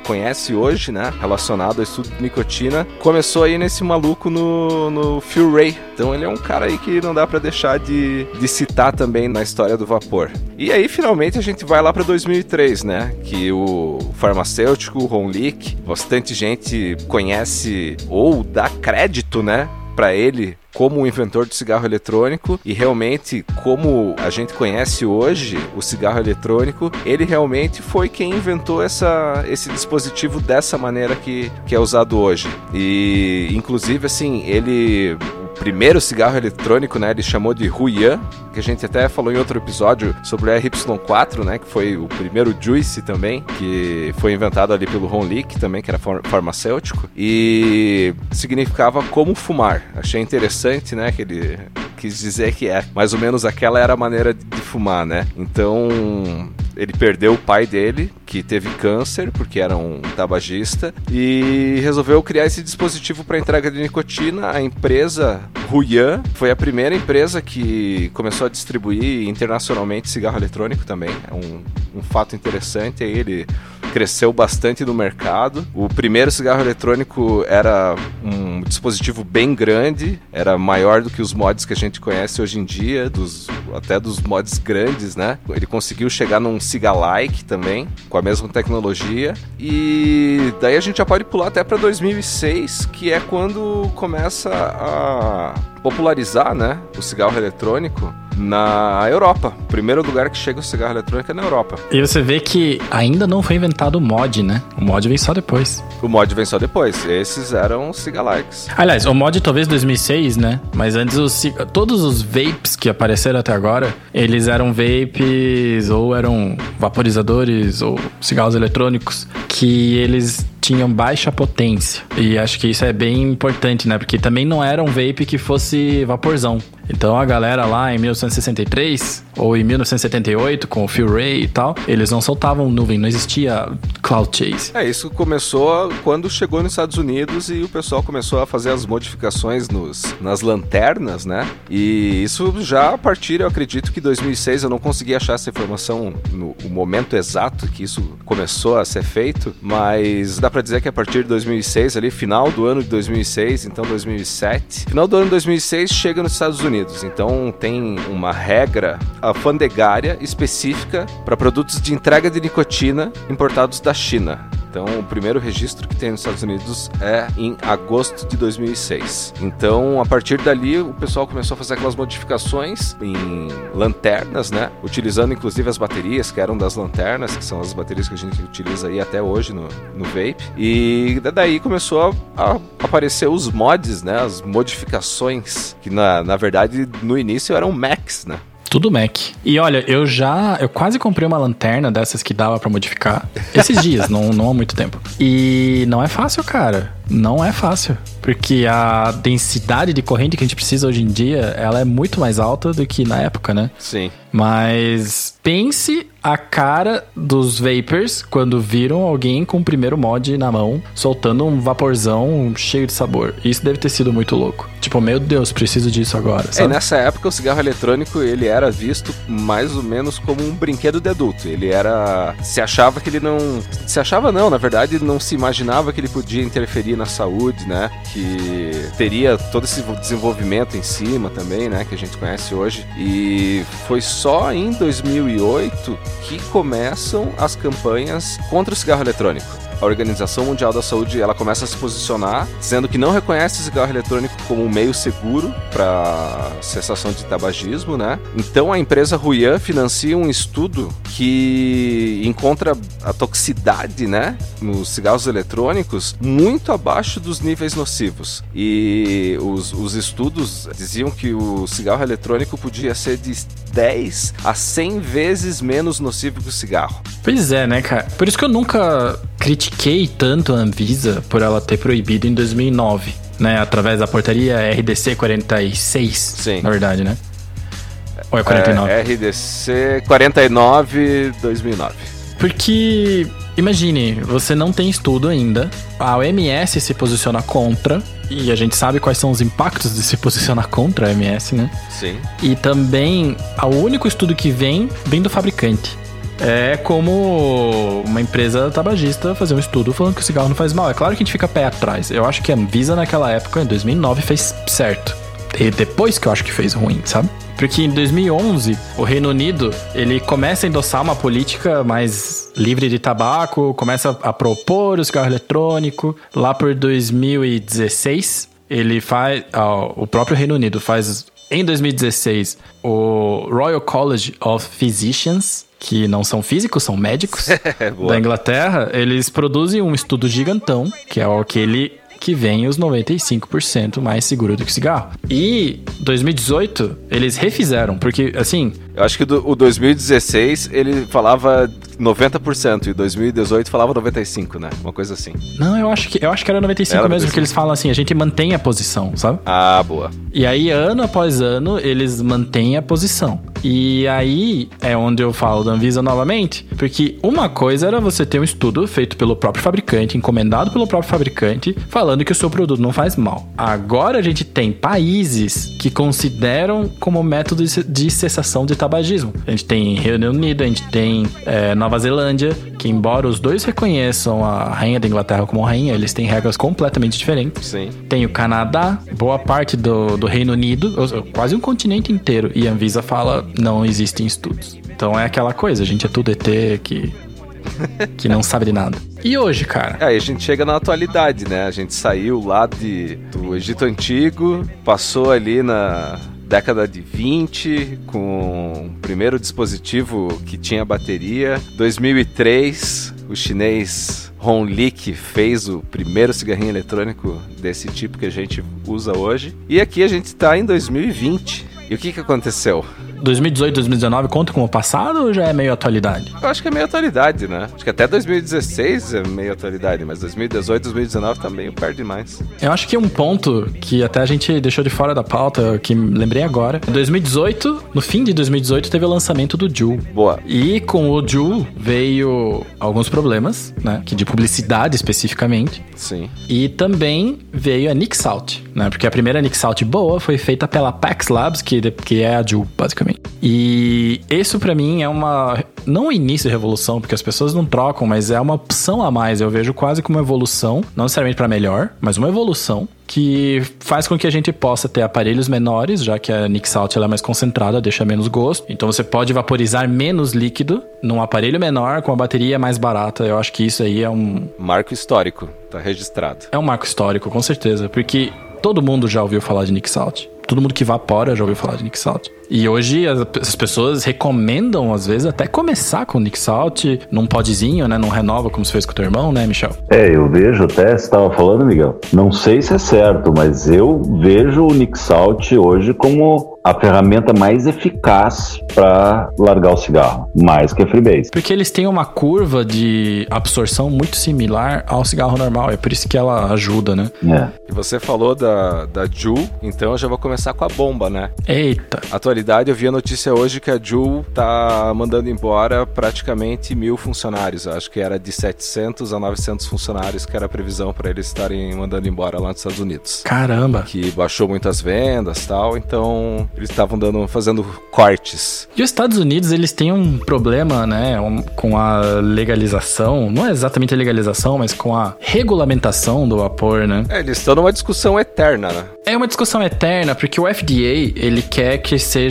conhece hoje, né, relacionado ao estudo de nicotina, começou aí nesse maluco no, no Phil Ray. Então ele é um cara aí que não dá para deixar de, de citar também na história do vapor. E aí finalmente a gente vai lá para 2003, né, que o farmacêutico Ron Lick, bastante gente conhece ou dá crédito, né, para ele como o inventor do cigarro eletrônico e realmente como a gente conhece hoje o cigarro eletrônico, ele realmente foi quem inventou essa, esse dispositivo dessa maneira que, que é usado hoje. E inclusive assim, ele primeiro cigarro eletrônico, né? Ele chamou de Huyan, que a gente até falou em outro episódio sobre o RY4, né? Que foi o primeiro Juice também, que foi inventado ali pelo Ron que também que era farmacêutico, e significava como fumar. Achei interessante, né? Que ele quis dizer que é mais ou menos aquela era a maneira de fumar, né? Então ele perdeu o pai dele, que teve câncer, porque era um tabagista, e resolveu criar esse dispositivo para entrega de nicotina. A empresa Huyan foi a primeira empresa que começou a distribuir internacionalmente cigarro eletrônico também. É um, um fato interessante. Ele cresceu bastante no mercado. O primeiro cigarro eletrônico era um dispositivo bem grande, era maior do que os mods que a gente conhece hoje em dia, dos, até dos mods grandes, né? Ele conseguiu chegar num Cigalike também, com a mesma tecnologia. E daí a gente já pode pular até para 2006, que é quando começa a popularizar, né, o cigarro eletrônico na Europa. O primeiro lugar que chega o cigarro eletrônico é na Europa. E você vê que ainda não foi inventado o mod, né? O mod vem só depois. O mod vem só depois. Esses eram cigalikes. Aliás, o mod talvez 2006, né? Mas antes os, todos os vapes que apareceram até agora, eles eram vapes ou eram vaporizadores ou cigarros eletrônicos que eles tinham baixa potência. E acho que isso é bem importante, né? Porque também não era um vape que fosse vaporzão. Então a galera lá em 1963 ou em 1978 com o Phil Ray e tal, eles não soltavam nuvem, não existia cloud chase. É, isso começou quando chegou nos Estados Unidos e o pessoal começou a fazer as modificações nos, nas lanternas, né? E isso já a partir, eu acredito que 2006, eu não consegui achar essa informação no momento exato que isso começou a ser feito, mas dá para dizer que a partir de 2006, ali final do ano de 2006, então 2007, final do ano de 2006 chega nos Estados Unidos Unidos. Então tem uma regra alfandegária específica para produtos de entrega de nicotina importados da China. Então, o primeiro registro que tem nos Estados Unidos é em agosto de 2006. Então, a partir dali, o pessoal começou a fazer aquelas modificações em lanternas, né? Utilizando inclusive as baterias que eram das lanternas, que são as baterias que a gente utiliza aí até hoje no, no vape. E daí começou a, a aparecer os mods, né? As modificações, que na, na verdade no início eram Macs, né? Tudo Mac. E olha, eu já. Eu quase comprei uma lanterna dessas que dava para modificar. Esses *laughs* dias, não, não há muito tempo. E não é fácil, cara. Não é fácil. Porque a densidade de corrente que a gente precisa hoje em dia, ela é muito mais alta do que na época, né? Sim. Mas pense a cara dos Vapers quando viram alguém com o primeiro mod na mão, soltando um vaporzão cheio de sabor. Isso deve ter sido muito louco. Tipo, meu Deus, preciso disso agora. É, sabe? É, nessa época o cigarro eletrônico ele era visto mais ou menos como um brinquedo de adulto. Ele era. Se achava que ele não. Se achava não, na verdade, não se imaginava que ele podia interferir na saúde, né? Que teria todo esse desenvolvimento em cima também, né? Que a gente conhece hoje. E foi só em 2008 que começam as campanhas contra o cigarro eletrônico a Organização Mundial da Saúde ela começa a se posicionar dizendo que não reconhece o cigarro eletrônico como um meio seguro para cessação de tabagismo, né? Então a empresa Ruyan financia um estudo que encontra a toxicidade, né, nos cigarros eletrônicos muito abaixo dos níveis nocivos. E os, os estudos diziam que o cigarro eletrônico podia ser de 10 a 100 vezes menos nocivo que o cigarro. Pois é, né, cara? Por isso que eu nunca critiquei tanto a Anvisa por ela ter proibido em 2009, né? Através da portaria RDC 46. Sim. Na verdade, né? Ou é 49? É, RDC 49 2009. Porque Imagine, você não tem estudo ainda, a OMS se posiciona contra, e a gente sabe quais são os impactos de se posicionar contra a OMS, né? Sim. E também, o único estudo que vem, vem do fabricante. É como uma empresa tabagista fazer um estudo falando que o cigarro não faz mal. É claro que a gente fica pé atrás. Eu acho que a Anvisa naquela época, em 2009, fez certo. E depois que eu acho que fez ruim, sabe? Porque em 2011, o Reino Unido, ele começa a endossar uma política mais livre de tabaco, começa a propor o cigarro eletrônico. Lá por 2016, ele faz... Ó, o próprio Reino Unido faz... Em 2016, o Royal College of Physicians, que não são físicos, são médicos, *laughs* da Inglaterra, eles produzem um estudo gigantão, que é o que ele que vem os 95% mais seguro do que cigarro. E 2018 eles refizeram, porque assim, Eu acho que do, o 2016 ele falava 90% e 2018 falava 95, né? Uma coisa assim. não, eu acho que eu acho que era 95 Era mesmo, 95. porque eles falam assim, a gente mantém a posição, sabe? Ah, boa. E aí, ano após ano, eles mantêm a posição. E aí é onde eu falo da Anvisa novamente, porque uma coisa era você ter um estudo feito pelo próprio fabricante, encomendado pelo próprio fabricante, falando que o seu produto não faz mal. Agora a gente tem países que consideram como método de- de cessação de tabagismo. A gente tem Reino Unido, a gente tem é, Nova Zelândia, que embora os dois reconheçam a rainha da Inglaterra como rainha, eles têm regras completamente diferentes. Sim. Tem o Canadá, boa parte do, do Reino Unido, quase um continente inteiro. E a Anvisa fala, não existem estudos. Então é aquela coisa, a gente é tudo ET que, *laughs* que não sabe de nada. E hoje, cara? Aí a gente chega na atualidade, né? A gente saiu lá de, do Egito Antigo, passou ali na década de 20 com o primeiro dispositivo que tinha bateria. 2003, o chinês Hon Lik fez o primeiro cigarrinho eletrônico desse tipo que a gente usa hoje. E aqui a gente tá em 2020. E o que que aconteceu? 2018, 2019 conta como passado ou já é meio atualidade? Eu acho que é meio atualidade, né? Acho que até 2016 é meio atualidade, mas 2018, 2019 tá meio perto demais. Eu acho que um ponto que até a gente deixou de fora da pauta, que lembrei agora. Em 2018, no fim de 2018, teve o lançamento do Juul. Boa. E com o Juul veio alguns problemas, né? Que de publicidade especificamente. Sim. E também veio a Nick Salt, né? Porque a primeira Nick Salt boa foi feita pela Pax Labs, que, que é a Juul, basicamente. E isso pra mim é uma não o início de revolução, porque as pessoas não trocam, mas é uma opção a mais. Eu vejo quase como uma evolução, não necessariamente pra melhor, mas uma evolução que faz com que a gente possa ter aparelhos menores, já que a Nick Salt é mais concentrada, deixa menos gosto. Então você pode vaporizar menos líquido num aparelho menor com a bateria mais barata. Eu acho que isso aí é um Marco histórico, tá registrado. é um marco histórico, com certeza, porque todo mundo já ouviu falar de Nick Salt. Todo mundo que vapora já ouviu falar de Nick Salt. E hoje as, as pessoas recomendam, às vezes, até começar com Nick Salt num podzinho, né? Não renova como você fez com o teu irmão, né, Michel? É, eu vejo até, você estava falando, Miguel, não sei se é certo, mas eu vejo o Nick Salt hoje como a ferramenta mais eficaz para largar o cigarro, mais que a Freebase. Porque eles têm uma curva de absorção muito similar ao cigarro normal. É por isso que ela ajuda, né? É. E você falou da, da Ju, então eu já vou começar com a bomba, né? Eita. Atualidade, eu vi a notícia hoje que a Ju tá mandando embora praticamente mil funcionários. Acho que era de 700 a 900 funcionários que era a previsão para eles estarem mandando embora lá nos Estados Unidos. Caramba. Que baixou muitas vendas tal, então eles estavam dando fazendo cortes. E os Estados Unidos, eles têm um problema, né, um- com a legalização, não é exatamente a legalização, mas com a regulamentação do vapor, né? É, eles estão numa discussão eterna, né? É uma discussão eterna, porque o FDA, ele quer que seja...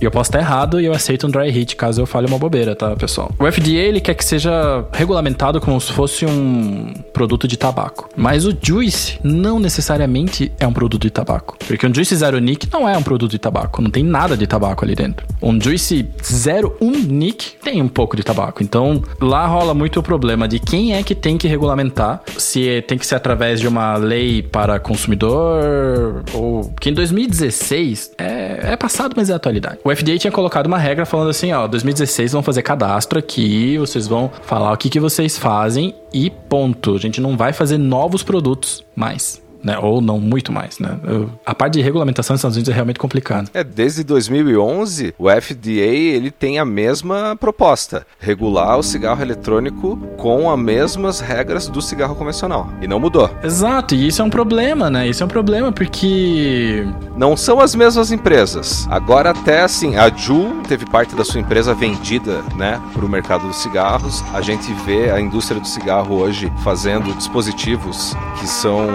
E eu posso estar errado e eu aceito um dry hit, caso eu fale uma bobeira, tá, pessoal? O FDA, ele quer que seja regulamentado como se fosse um produto de tabaco. Mas o Juice não necessariamente é um produto de tabaco. Porque um Juice Zero Nick não é um produto de tabaco, não tem nada de tabaco ali dentro. Um Juice Zero 1 Nick tem um pouco de tabaco. Então, lá rola muito o problema de quem é que tem que regulamentar, se tem que ser através de uma lei para consumidor ou que em 2016 é, é passado, mas é atualidade. O FDA tinha colocado uma regra falando assim, ó, 2016 vão fazer cadastro aqui, vocês vão falar o que, que vocês fazem e ponto. A gente não vai fazer novos produtos mais. Né? Ou não muito mais, né? Eu- a parte de regulamentação nos Estados Unidos é realmente complicada. É, desde 2011, o FDA ele tem a mesma proposta: regular o cigarro eletrônico com as mesmas regras do cigarro convencional. E não mudou. Exato, e isso é um problema, né? Isso é um problema porque Não são as mesmas empresas. Agora até assim, a Ju teve parte da sua empresa vendida, né, para o mercado dos cigarros. A gente vê a indústria do cigarro hoje fazendo dispositivos que são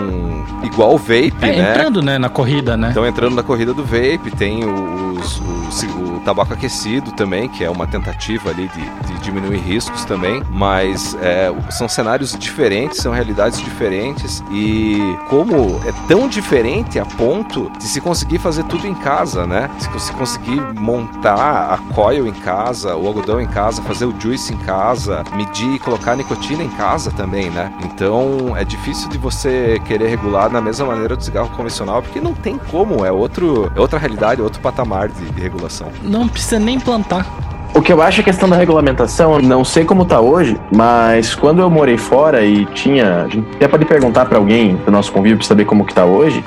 igual o vape, é né? entrando, né, na corrida, né? Estão entrando na corrida do vape, tem o- os, os, o tabaco aquecido também, que é uma tentativa ali de, de diminuir riscos também, mas é, são cenários diferentes, são realidades diferentes e como é tão diferente a ponto de se conseguir fazer tudo em casa, né? Se você conseguir montar a coil em casa, o algodão em casa, fazer o juice em casa, medir e colocar nicotina em casa também, né? Então é difícil de você querer regular da mesma maneira do cigarro convencional, porque não tem como, é, outro, é outra realidade, outro patamar de, de regulação. Não precisa nem plantar. O que eu acho é a questão da regulamentação, não sei como tá hoje, mas quando eu morei fora e tinha. A gente até pode perguntar para alguém do nosso convívio para saber como que tá hoje.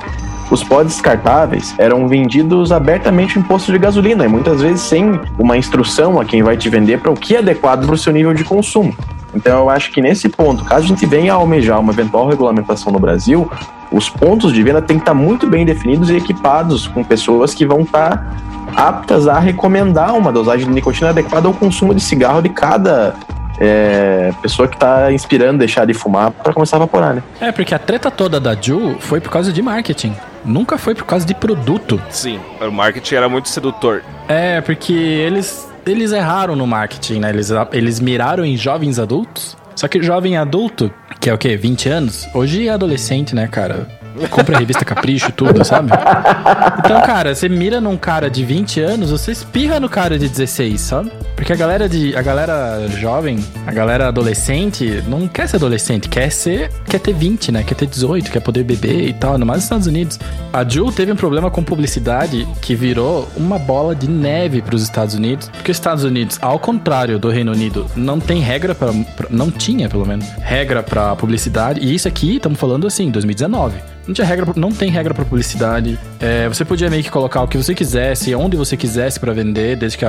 Os pods descartáveis eram vendidos abertamente em posto de gasolina e muitas vezes sem uma instrução a quem vai te vender para o que é adequado para o seu nível de consumo. Então eu acho que nesse ponto, caso a gente venha a almejar uma eventual regulamentação no Brasil, os pontos de venda têm que estar muito bem definidos e equipados com pessoas que vão estar aptas a recomendar uma dosagem de nicotina adequada ao consumo de cigarro de cada é, pessoa que está inspirando deixar de fumar para começar a evaporar, né? É, porque a treta toda da Ju foi por causa de marketing. Nunca foi por causa de produto. Sim, o marketing era muito sedutor. É, porque eles, eles erraram no marketing, né? Eles, eles miraram em jovens adultos. Só que jovem adulto, que é o quê? 20 anos? Hoje é adolescente, né, cara? Compra a revista Capricho tudo, sabe? Então, cara, você mira num cara de 20 anos, você espirra no cara de 16, sabe? Porque a galera de a galera jovem, a galera adolescente não quer ser adolescente, quer ser, quer ter 20, né? Quer ter 18, quer poder beber e tal, no mais nos Estados Unidos. A Ju teve um problema com publicidade que virou uma bola de neve para os Estados Unidos, porque os Estados Unidos, ao contrário do Reino Unido, não tem regra para não tinha, pelo menos, regra para publicidade. E isso aqui estamos falando assim, 2019. Não tinha regra, não tem regra para publicidade. É, você podia meio que colocar o que você quisesse, onde você quisesse para vender, desde que,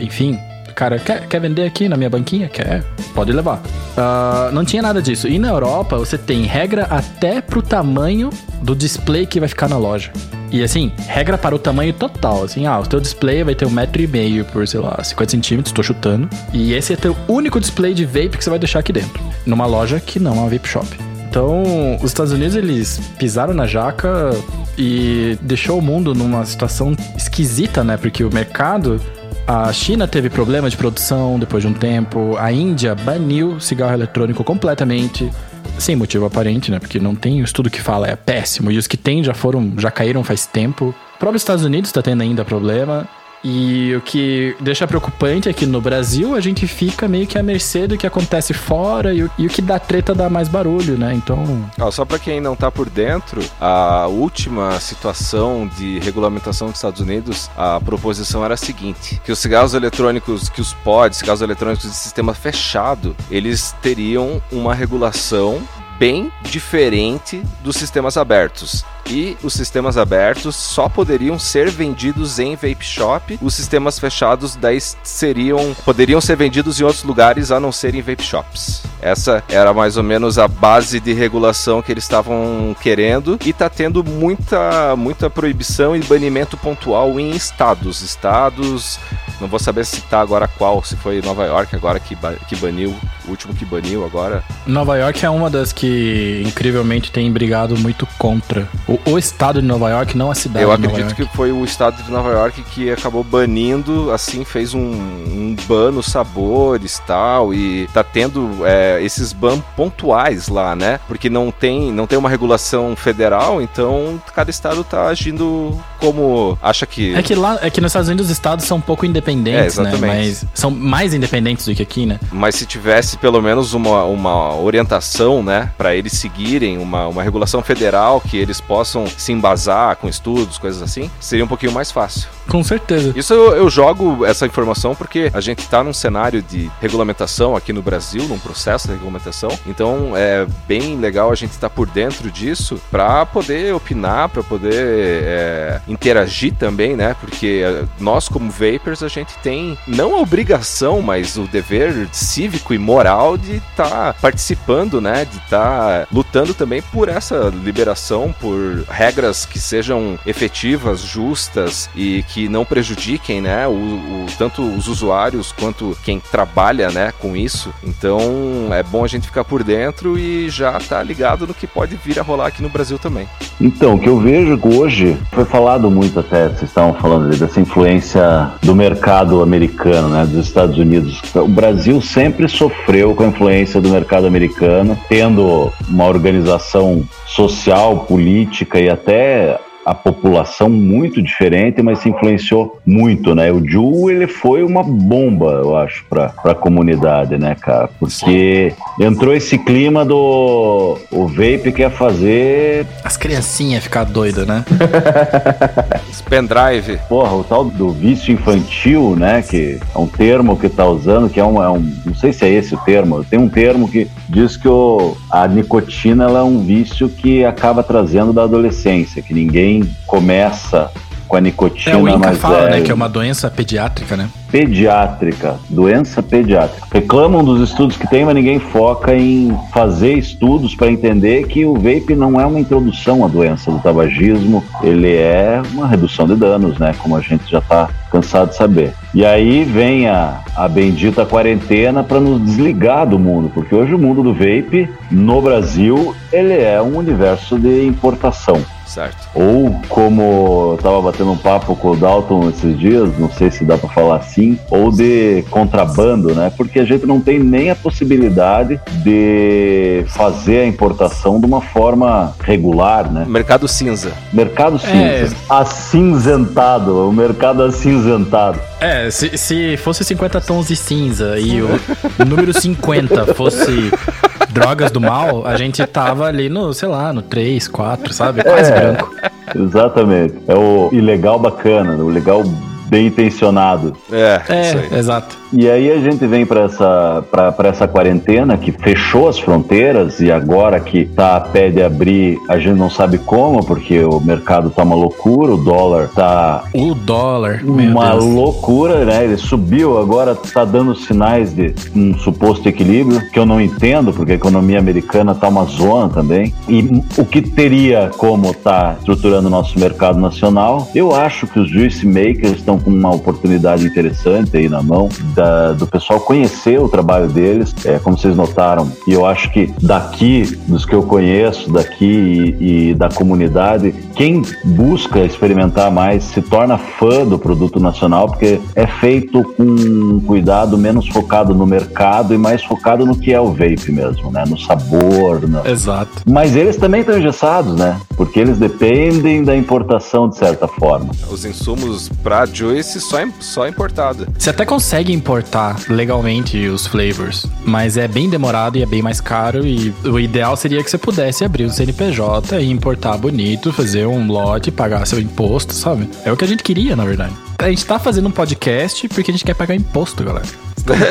enfim, cara, quer, quer vender aqui na minha banquinha? Quer? Pode levar. Uh, não tinha nada disso. E na Europa, você tem regra até pro tamanho do display que vai ficar na loja. E assim, regra para o tamanho total. Assim, ah, o teu display vai ter um metro e meio por, sei lá, 50 centímetros, tô chutando. E esse é teu único display de vape que você vai deixar aqui dentro. Numa loja que não é uma vape shop. Então, os Estados Unidos eles pisaram na jaca e deixou o mundo numa situação esquisita, né? Porque o mercado a China teve problema de produção depois de um tempo. A Índia baniu cigarro eletrônico completamente. Sem motivo aparente, né? Porque não tem estudo que fala é péssimo. E os que tem já foram, já caíram faz tempo. O próprio Estados Unidos está tendo ainda problema. E o que deixa preocupante é que no Brasil a gente fica meio que à mercê do que acontece fora e o, e o que dá treta dá mais barulho, né? Então. só para quem não tá por dentro, a última situação de regulamentação dos Estados Unidos, a proposição era a seguinte: que os cigarros eletrônicos, que os pods, cigarros eletrônicos de sistema fechado, eles teriam uma regulação bem diferente dos sistemas abertos e os sistemas abertos só poderiam ser vendidos em vape shop. Os sistemas fechados daí seriam poderiam ser vendidos em outros lugares a não ser em vape shops. Essa era mais ou menos a base de regulação que eles estavam querendo e tá tendo muita muita proibição e banimento pontual em estados, estados, não vou saber citar agora qual, se foi Nova York agora que, que baniu, o último que baniu agora. Nova York é uma das que incrivelmente tem brigado muito contra. O o, estado de Nova York, não a cidade Eu acredito que foi o estado de Nova York que acabou banindo, assim, fez um, um ban nos sabores tal, e tá tendo é, esses ban pontuais lá, né? Porque não tem, não tem uma regulação federal, então cada estado tá agindo como acha que. É que lá, é que nos Estados Unidos os estados são um pouco independentes, é, né? Mas são mais independentes do que aqui, né? Mas se tivesse pelo menos uma, uma orientação, né, para eles seguirem, uma, uma regulação federal que eles possam possam se embasar com estudos, coisas assim, seria um pouquinho mais fácil. Com certeza. Isso eu, eu jogo essa informação porque a gente está num cenário de regulamentação aqui no Brasil, num processo de regulamentação. Então é bem legal a gente estar tá por dentro disso para poder opinar, para poder é, interagir também, né? Porque nós, como vapers, a gente tem não a obrigação, mas o dever cívico e moral moral de estar tá participando, né? De estar tá lutando também por essa liberação, por regras que sejam efetivas, justas e que não prejudiquem, né? O, o, tanto os usuários quanto quem trabalha, né? Com isso. Então é bom a gente ficar por dentro e já tá ligado no que pode vir a rolar aqui no Brasil também. Então, o que eu vejo hoje foi falado muito até, vocês estavam falando dessa influência do mercado americano, né? Dos Estados Unidos. O Brasil sempre sofreu com a influência do mercado americano, tendo uma organização social, política e até a população muito diferente, mas se influenciou muito, né? O Ju, ele foi uma bomba, eu acho, para a comunidade, né, cara? Porque entrou esse clima do o vape quer fazer as criancinhas ficar doidas, né? *laughs* pendrive. Porra, o tal do vício infantil, né, que é um termo que tá usando, que é um, é um não sei se é esse o termo, tem um termo que diz que o, a nicotina ela é um vício que acaba trazendo da adolescência, que ninguém começa com a nicotina, é, o Inca fala, é... né, que é uma doença pediátrica, né? Pediátrica, doença pediátrica. Reclamam dos estudos que tem, mas ninguém foca em fazer estudos para entender que o vape não é uma introdução à doença do tabagismo, ele é uma redução de danos, né, como a gente já está cansado de saber. E aí vem a, a bendita quarentena para nos desligar do mundo, porque hoje o mundo do vape no Brasil ele é um universo de importação. Certo. Ou como eu tava batendo um papo com o Dalton esses dias, não sei se dá para falar assim, ou de contrabando, né? Porque a gente não tem nem a possibilidade de fazer a importação de uma forma regular, né? Mercado cinza. Mercado cinza. É... Acinzentado, o mercado acinzentado. É, se, se fosse 50 tons de cinza e o número 50 fosse drogas do mal, a gente tava ali no, sei lá, no 3, 4, sabe? Quase é, branco. Exatamente. É o ilegal bacana, o legal bem intencionado. É, é exato. E aí a gente vem para essa, essa quarentena que fechou as fronteiras e agora que tá a pé de abrir, a gente não sabe como, porque o mercado tá uma loucura, o dólar tá. O dólar, uma loucura, né? Ele subiu, agora tá dando sinais de um suposto equilíbrio, que eu não entendo, porque a economia americana tá uma zona também. E o que teria como tá estruturando o nosso mercado nacional, eu acho que os juice makers estão uma oportunidade interessante aí na mão da, do pessoal conhecer o trabalho deles, é, como vocês notaram. E eu acho que daqui, dos que eu conheço, daqui e, e da comunidade, quem busca experimentar mais se torna fã do produto nacional, porque é feito com um cuidado menos focado no mercado e mais focado no que é o vape mesmo, né? No sabor. No... Exato. Mas eles também estão engessados, né? Porque eles dependem da importação de certa forma. Os insumos para Juice só, só importado. Você até consegue importar importar legalmente os flavors, mas é bem demorado e é bem mais caro e o ideal seria que você pudesse abrir um CNPJ e importar bonito, fazer um lote, pagar seu imposto, sabe? É o que a gente queria, na verdade. A gente tá fazendo um podcast porque a gente quer pagar imposto, galera.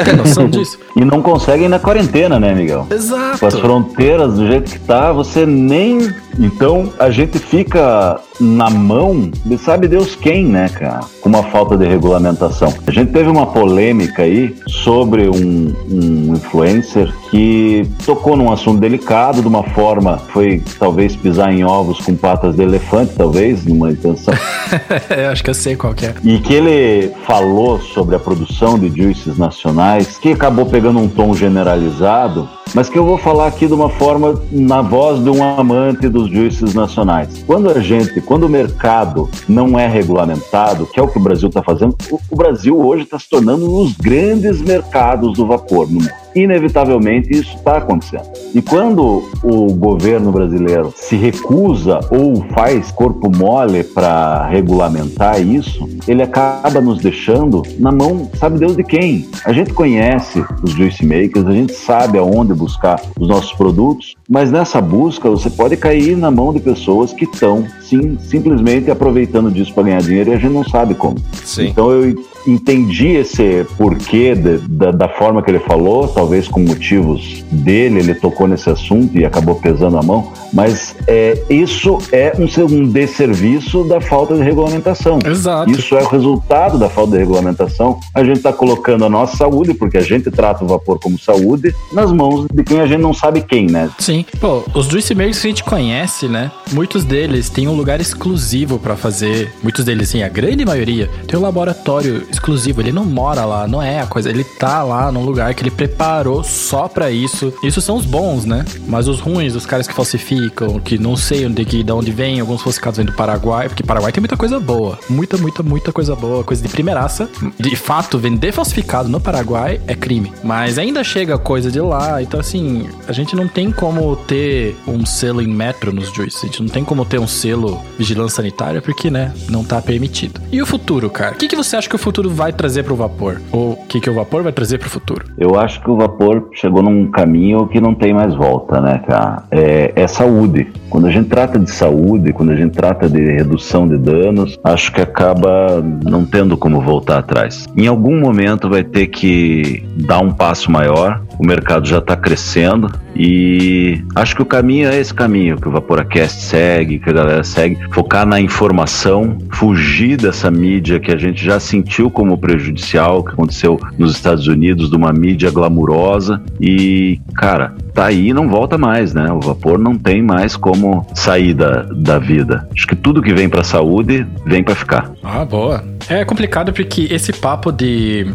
Tem noção *laughs* disso? E não conseguem na quarentena, né, Miguel? Exato. Com as fronteiras do jeito que tá, você nem. Então a gente fica na mão de sabe Deus quem, né, cara? Com uma falta de regulamentação. A gente teve uma polêmica aí sobre um, um influencer que tocou num assunto delicado de uma forma, foi talvez pisar em ovos com patas de elefante, talvez, numa intenção. *laughs* eu acho que eu sei qual é. E que ele falou sobre a produção de juices nacionais, que acabou pegando um tom generalizado, mas que eu vou falar aqui de uma forma na voz de um amante dos juices nacionais. Quando a gente, quando o mercado não é regulamentado, que é o que o Brasil está fazendo, o Brasil hoje está se tornando um dos grandes mercados do vapor no mundo inevitavelmente isso está acontecendo. E quando o governo brasileiro se recusa ou faz corpo mole para regulamentar isso, ele acaba nos deixando na mão, sabe Deus de quem? A gente conhece os juice makers, a gente sabe aonde buscar os nossos produtos, mas nessa busca você pode cair na mão de pessoas que estão, sim, simplesmente aproveitando disso para ganhar dinheiro e a gente não sabe como. Sim. Então eu entendi esse porquê de, da, da forma que ele falou, talvez com motivos dele, ele tocou nesse assunto e acabou pesando a mão, mas é, isso é um, um desserviço da falta de regulamentação. Exato. Isso é o resultado da falta de regulamentação. A gente está colocando a nossa saúde, porque a gente trata o vapor como saúde, nas mãos de quem a gente não sabe quem, né? Sim. Pô, os juice makers que a gente conhece, né? Muitos deles têm um lugar exclusivo para fazer. Muitos deles, sim, a grande maioria, tem um laboratório exclusivo. Ele não mora lá, não é a coisa. Ele tá lá num lugar que ele preparou só para isso. Isso são os bons, né? Mas os ruins, os caras que falsificam, que não sei onde, que, de onde vem, alguns falsificados vêm do Paraguai, porque Paraguai tem muita coisa boa. Muita, muita, muita coisa boa, coisa de primeiraça. De fato, vender falsificado no Paraguai é crime. Mas ainda chega coisa de lá, então assim, a gente não tem como ter um selo em metro nos juice. A gente não tem como ter um selo vigilância sanitária, porque, né, não tá permitido. E o futuro, cara? O que, que você acha que o futuro vai trazer pro vapor? Ou o que, que o vapor vai trazer pro futuro? Eu acho que o vapor chegou num caminho que não tem mais volta, né, cara? É, é saúde. Quando a gente trata de saúde, quando a gente trata de redução de danos, acho que acaba não tendo como voltar atrás. Em algum momento vai ter que dar um passo maior. O mercado já está crescendo e acho que o caminho é esse caminho que o Vaporacast segue, que a galera segue, focar na informação, fugir dessa mídia que a gente já sentiu como prejudicial, que aconteceu nos Estados Unidos, de uma mídia glamurosa e, cara, tá aí e não volta mais, né? O vapor não tem mais como sair da, da vida. Acho que tudo que vem para saúde vem para ficar. Ah, boa. É complicado porque esse papo de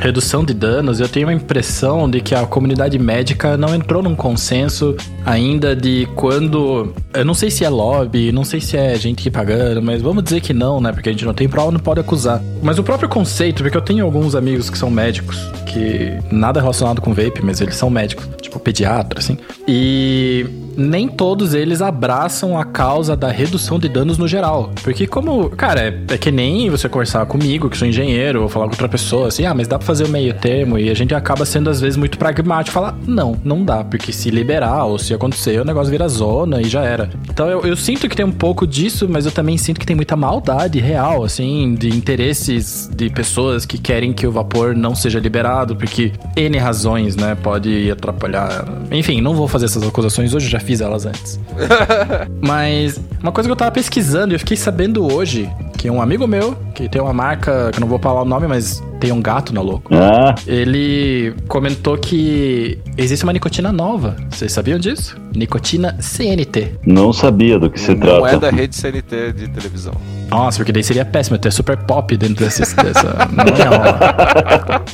redução de danos, eu tenho a impressão de que a comunidade médica não entrou num consenso ainda de quando. Eu não sei se é lobby, não sei se é gente que pagando, mas vamos dizer que não, né? Porque a gente não tem prova, não pode acusar. Mas o próprio conceito, porque eu tenho alguns amigos que são médicos, que nada relacionado com vape, mas eles são médicos, tipo pediatra, assim. E nem todos eles abraçam a causa da redução de danos no geral. Porque como, cara, é, é, que nem você conversar comigo, que sou engenheiro, ou falar com outra pessoa, assim, ah, mas dá pra fazer o meio termo, e a gente acaba sendo às vezes muito pragmático, falar, não, não dá, porque se liberar, ou se acontecer, o negócio vira zona e já era. Então eu, eu sinto que tem um pouco disso, mas eu também sinto que tem muita maldade real, assim, de interesses de pessoas que querem que o vapor não seja liberado, porque N razões, né, pode atrapalhar. Enfim, não vou fazer essas acusações hoje, já fiz elas antes. *laughs* Mas uma coisa que eu tava pesquisando e eu fiquei sabendo hoje que um amigo meu, que tem uma marca, que eu não vou falar o nome, mas tem um gato na louco. Ah. Ele comentou que existe uma nicotina nova. Vocês sabiam disso? Nicotina CNT. Não sabia do que se Não trata. é da rede CNT de televisão. Nossa, porque daí seria péssimo ter super pop dentro desse, dessa. Não rolar.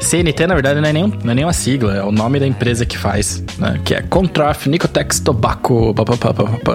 CNT, na verdade, não é, nem, não é nem uma sigla, é o nome da empresa que faz, né? Que é Contraf Nicotex Tobacco.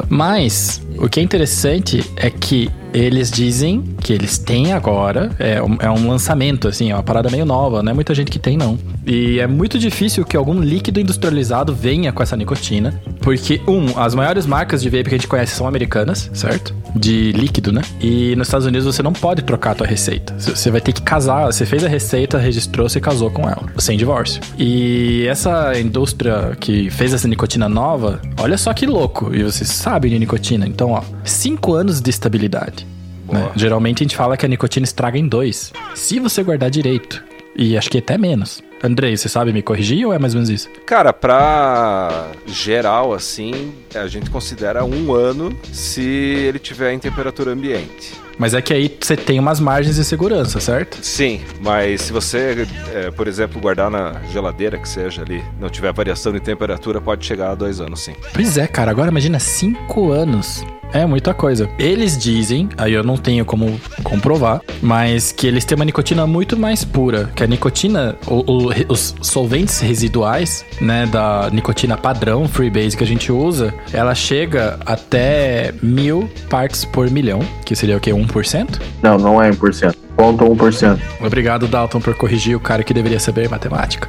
Mas o que é interessante é que eles dizem que eles têm agora, é um, é um lançamento, assim, é uma parada meio nova, não é muita gente que tem, não. E é muito difícil que algum líquido industrializado venha com essa nicotina, porque, um, as maiores marcas de vape que a gente conhece são americanas, certo? De líquido, né? E nos Estados Unidos você não pode trocar a tua receita. Você vai ter que casar, você fez a receita, registrou, você casou com ela, sem divórcio. E essa indústria que fez essa nicotina nova, olha só que louco, e vocês sabem de nicotina, então, ó, 5 anos de estabilidade. Né? Geralmente a gente fala que a nicotina estraga em dois. Se você guardar direito. E acho que até menos. Andrei, você sabe me corrigir ou é mais ou menos isso? Cara, pra geral, assim, a gente considera um ano se ele tiver em temperatura ambiente. Mas é que aí você tem umas margens de segurança, certo? Sim, mas se você, é, por exemplo, guardar na geladeira, que seja ali, não tiver variação de temperatura, pode chegar a dois anos, sim. Pois é, cara. Agora imagina cinco anos. É muita coisa. Eles dizem, aí eu não tenho como comprovar, mas que eles têm uma nicotina muito mais pura. Que a nicotina, o- o- os solventes residuais, né, da nicotina padrão freebase que a gente usa, ela chega até mil partes por milhão, que seria o quê? 1%? Não, não é 1%. Ponto 1%. Obrigado, Dalton, por corrigir o cara que deveria saber matemática.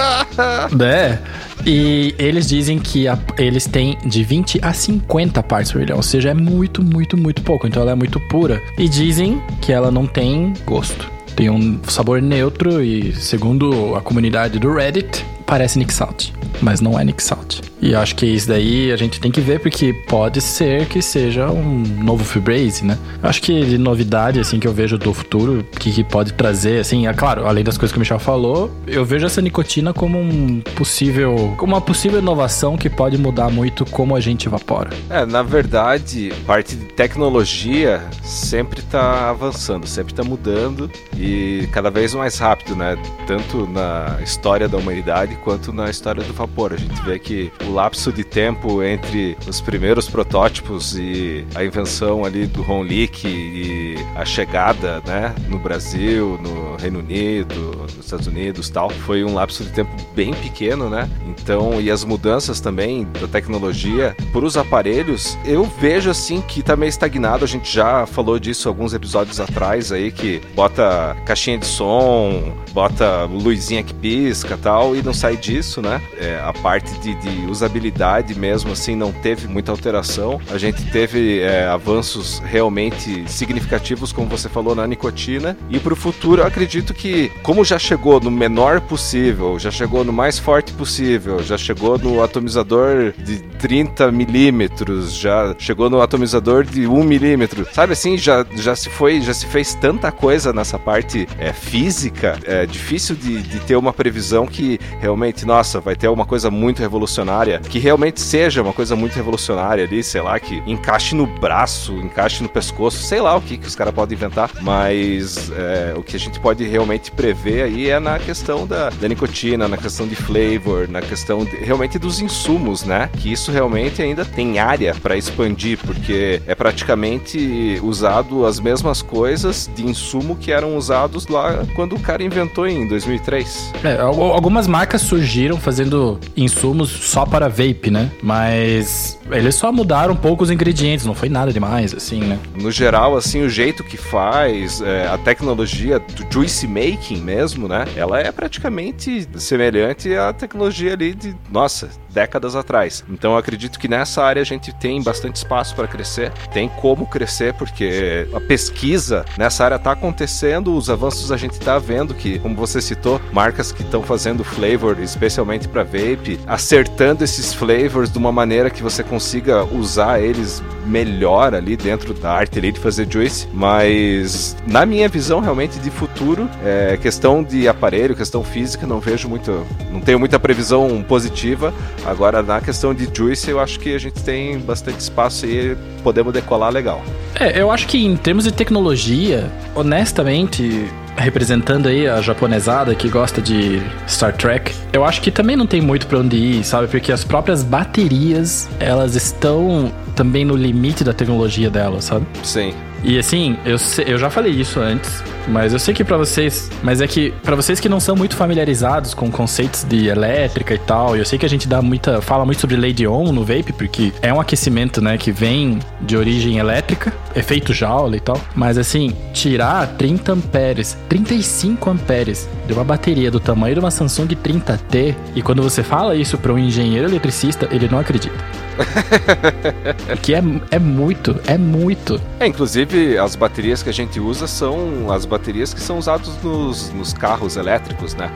*laughs* é. E eles dizem que a- eles têm de 20 a 50 partes por milhão, ou seja, é muito, muito, muito pouco. Então ela é muito pura. E dizem que ela não tem gosto. Tem um sabor neutro e, segundo a comunidade do Reddit, parece Nick Salt. Mas não é Nick Salt. E acho que isso daí a gente tem que ver, porque pode ser que seja um novo Febraze, né? Acho que de novidade, assim, que eu vejo do futuro, que, que pode trazer, assim, é claro, além das coisas que o Michel falou, eu vejo essa nicotina como um possível, como uma possível inovação que pode mudar muito como a gente evapora. É, na verdade, parte de tecnologia sempre está avançando, sempre está mudando e cada vez mais rápido, né? Tanto na história da humanidade quanto na história do vapor. A gente vê que o lapso de tempo entre os primeiros protótipos e a invenção ali do Ron Leak e a chegada, né, no Brasil, no Reino Unido, nos Estados Unidos, tal, foi um lapso de tempo bem pequeno, né? Então, e as mudanças também da tecnologia para os aparelhos, eu vejo assim que tá meio estagnado. A gente já falou disso alguns episódios atrás aí que bota caixinha de som, bota luzinha que pisca, tal, e não sai disso, né? É, a parte de, de, usabilidade mesmo assim não teve muita alteração. A gente teve é, avanços realmente significativos, como você falou, na nicotina. E para o futuro, acredito que, como já chegou no menor possível, já chegou no mais forte possível, já chegou no atomizador de 30 milímetros, já chegou no atomizador de 1 milímetro, sabe assim, já, já se foi, já se fez tanta coisa nessa parte é, física, é difícil de, de ter uma previsão que realmente, nossa, vai ter uma coisa muito revolucionária, que realmente seja uma coisa muito revolucionária ali, sei lá, que encaixe no braço, encaixe no pescoço, sei lá o que, que os caras podem inventar, mas é, o que a gente pode realmente prever aí é na questão da, da nicotina, na questão de flavor, na questão de, realmente dos insumos, né? Que isso realmente ainda tem área para expandir, porque é praticamente usado as mesmas coisas de insumo que eram usados lá quando o cara inventou em 2003. É, algumas marcas surgiram fazendo insumos só para vape, né? Mas eles só mudaram um pouco os ingredientes, não foi nada demais, assim, né? No geral, assim, o jeito que faz, é, a tecnologia do juice making mesmo, né? Ela é praticamente semelhante à tecnologia ali de, nossa, décadas atrás. Então eu acredito que nessa área a gente tem bastante espaço para crescer, tem como crescer, porque a pesquisa nessa área está acontecendo, os avanços a gente está vendo que, como você citou, marcas que estão fazendo flavor, especialmente para vape, acertando esses flavors de uma maneira que você consiga usar eles melhor ali dentro da arte ali de fazer juice, mas na minha visão realmente de futuro, é, questão de aparelho, questão física, não vejo muito, não tenho muita previsão positiva. Agora na questão de juice, eu acho que a gente tem bastante espaço e podemos decolar legal. É, eu acho que em termos de tecnologia, honestamente, representando aí a japonesada que gosta de Star Trek, eu acho que também não tem muito para onde ir, sabe? Porque as próprias baterias, elas estão também no limite da tecnologia delas, sabe? Sim. E assim, eu, eu já falei isso antes, mas eu sei que para vocês, mas é que para vocês que não são muito familiarizados com conceitos de elétrica e tal, eu sei que a gente dá muita, fala muito sobre Lady On no vape, porque é um aquecimento, né, que vem de origem elétrica, efeito Joule e tal, mas assim, tirar 30 amperes, 35 amperes de uma bateria do tamanho de uma Samsung 30T, e quando você fala isso para um engenheiro eletricista, ele não acredita. *laughs* que é, é muito, é muito. É, inclusive as baterias que a gente usa são as baterias que são usadas nos, nos carros elétricos, né?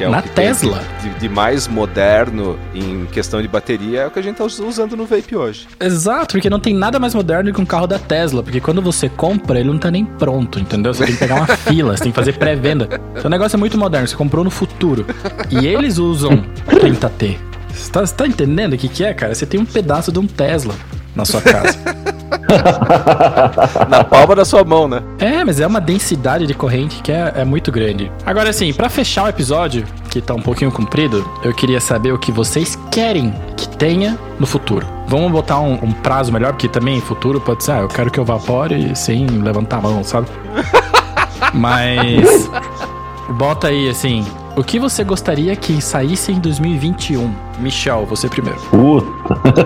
É Na o que Tesla. De, de, mais moderno em questão de bateria é o que a gente tá usando no vape hoje. Exato, porque não tem nada mais moderno que um carro da Tesla, porque quando você compra, ele não tá nem pronto, entendeu? Você tem que pegar uma *laughs* fila, você tem que fazer pré-venda. Então o negócio é muito moderno, você comprou no futuro. E eles usam 30T. Você tá, tá, entendendo o que, que é, cara? Você tem um pedaço de um Tesla na sua casa. *laughs* na palma da sua mão, né? É, mas é uma densidade de corrente que é, é muito grande. Agora, assim, para fechar o episódio, que tá um pouquinho comprido, eu queria saber o que vocês querem que tenha no futuro. Vamos botar um, um prazo melhor, porque também futuro pode ser, ah, eu quero que eu vapore sem levantar a mão, sabe? *laughs* Mas. Bota aí, assim, o que você gostaria que saísse em 2021? Michel, você primeiro. Puta.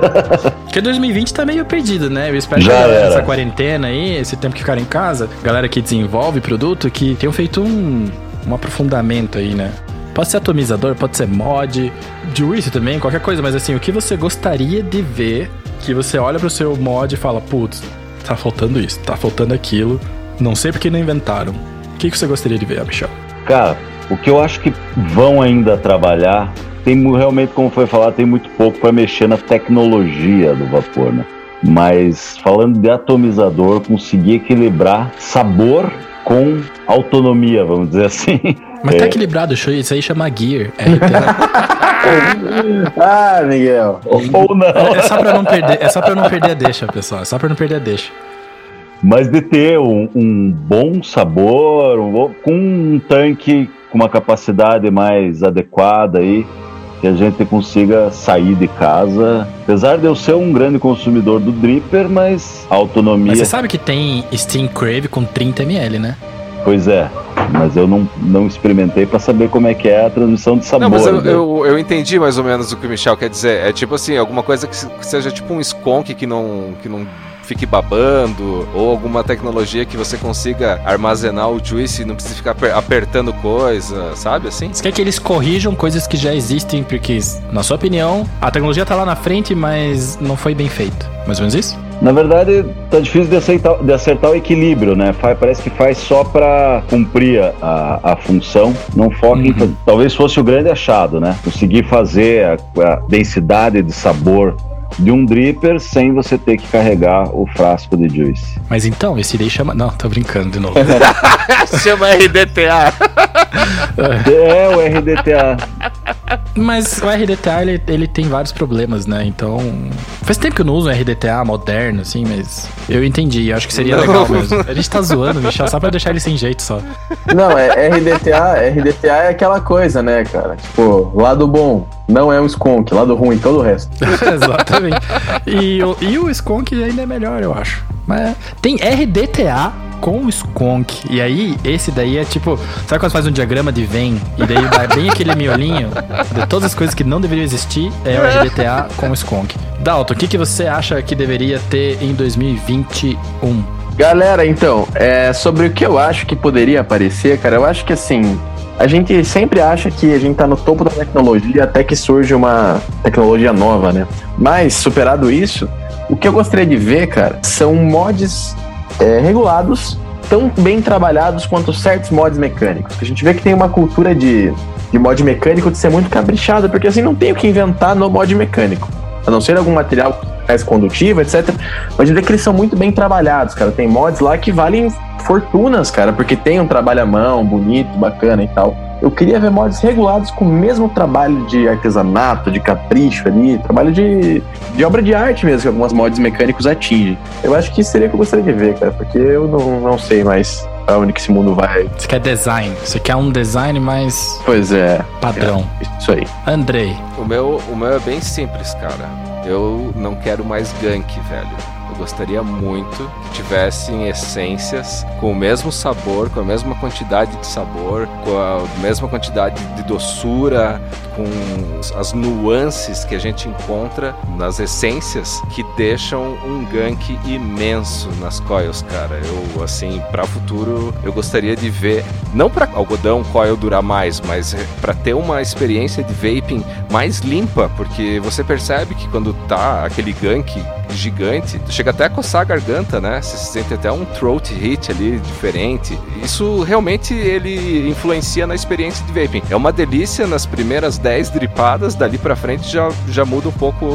*laughs* Porque 2020 tá meio perdido, né? Eu espero Já que essa quarentena aí, esse tempo que ficaram em casa, galera que desenvolve produto, que tenham feito um, um aprofundamento aí, né? Pode ser atomizador, pode ser mod, juice também, qualquer coisa, mas assim, o que você gostaria de ver que você olha pro seu mod e fala, putz, tá faltando isso, tá faltando aquilo, não sei porque não inventaram. O que, que você gostaria de ver, Michel? Cara, O que eu acho que vão ainda trabalhar, tem realmente, como foi falado, tem muito pouco para mexer na tecnologia do vapor, né? Mas falando de atomizador, conseguir equilibrar sabor com autonomia, vamos dizer assim. *laughs* Mas tá é. equilibrado, isso aí chama Gear. *laughs* ah, Miguel. Ou não. É, é, só pra não perder, é só pra não perder a deixa, pessoal. É só pra não perder a deixa. Mas de ter um, um bom sabor, um, com um tanque com uma capacidade mais adequada aí, que a gente consiga sair de casa. Apesar de eu ser um grande consumidor do Dripper, mas a autonomia. Mas você sabe que tem Steam Crave com 30 ml, né? Pois é, mas eu não, não experimentei para saber como é que é a transmissão de sabor. Não, mas eu, né? eu, eu, entendi mais ou menos o que o Michel quer dizer. É tipo assim, alguma coisa que seja tipo um skunk que não, que não fique babando, ou alguma tecnologia que você consiga armazenar o juice e não precisa ficar apertando coisa, sabe assim? Você quer que eles corrijam coisas que já existem, porque, na sua opinião, a tecnologia tá lá na frente, mas não foi bem feito. Mais ou menos isso? Na verdade, tá difícil de acertar, de acertar o equilíbrio, né? Parece que faz só para cumprir a, a função, não foca uhum. em. Talvez fosse o grande achado, né? Conseguir fazer a, a densidade de sabor de um dripper sem você ter que carregar o frasco de juice. Mas então, esse daí chama. Não, tô brincando de novo. *laughs* chama RDTA. é, o RDTA. Mas o RDTA ele, ele tem vários problemas, né? Então. Faz tempo que eu não uso um RDTA moderno, assim, mas eu entendi. Eu acho que seria não. legal mesmo. A gente tá zoando, Michel, só pra deixar ele sem jeito só. Não, é RDTA, RDTA é aquela coisa, né, cara? Tipo, lado bom não é o Skunk, lado ruim, todo o resto. *laughs* Exatamente. E, e o Skunk ainda é melhor, eu acho. Mas tem RDTA com o Skunk. E aí, esse daí é tipo. Sabe quando faz um diagrama de Venn? E daí dá bem aquele miolinho de todas as coisas que não deveriam existir? É o RDTA com o Skunk. Dalton, o que, que você acha que deveria ter em 2021? Galera, então, é, sobre o que eu acho que poderia aparecer, cara, eu acho que assim, a gente sempre acha que a gente está no topo da tecnologia até que surge uma tecnologia nova, né? Mas, superado isso, o que eu gostaria de ver, cara, são mods é, regulados, tão bem trabalhados quanto certos mods mecânicos. A gente vê que tem uma cultura de, de mod mecânico de ser muito caprichada, porque assim não tem o que inventar no mod mecânico. A não ser algum material mais condutivo, etc. Mas a gente vê que eles são muito bem trabalhados, cara. Tem mods lá que valem fortunas, cara, porque tem um trabalho à mão, bonito, bacana e tal. Eu queria ver mods regulados com o mesmo trabalho de artesanato, de capricho ali, trabalho de, de obra de arte mesmo, que algumas mods mecânicos atingem. Eu acho que seria o que eu gostaria de ver, cara, porque eu não, não sei mais pra onde que esse mundo vai. Você quer design, você quer um design mais. Pois é. Padrão. É, isso aí. Andrei. O meu, o meu é bem simples, cara. Eu não quero mais gank, velho gostaria muito que tivessem essências com o mesmo sabor, com a mesma quantidade de sabor, com a mesma quantidade de doçura, com as nuances que a gente encontra nas essências que deixam um gank imenso nas coils, cara. Eu, assim, para futuro, eu gostaria de ver, não para algodão coil durar mais, mas para ter uma experiência de vaping mais limpa, porque você percebe que quando tá aquele gank gigante, chega até a coçar a garganta, né? Você sente até um throat hit ali diferente. Isso realmente ele influencia na experiência de vaping. É uma delícia nas primeiras 10 dripadas, dali para frente já, já muda um pouco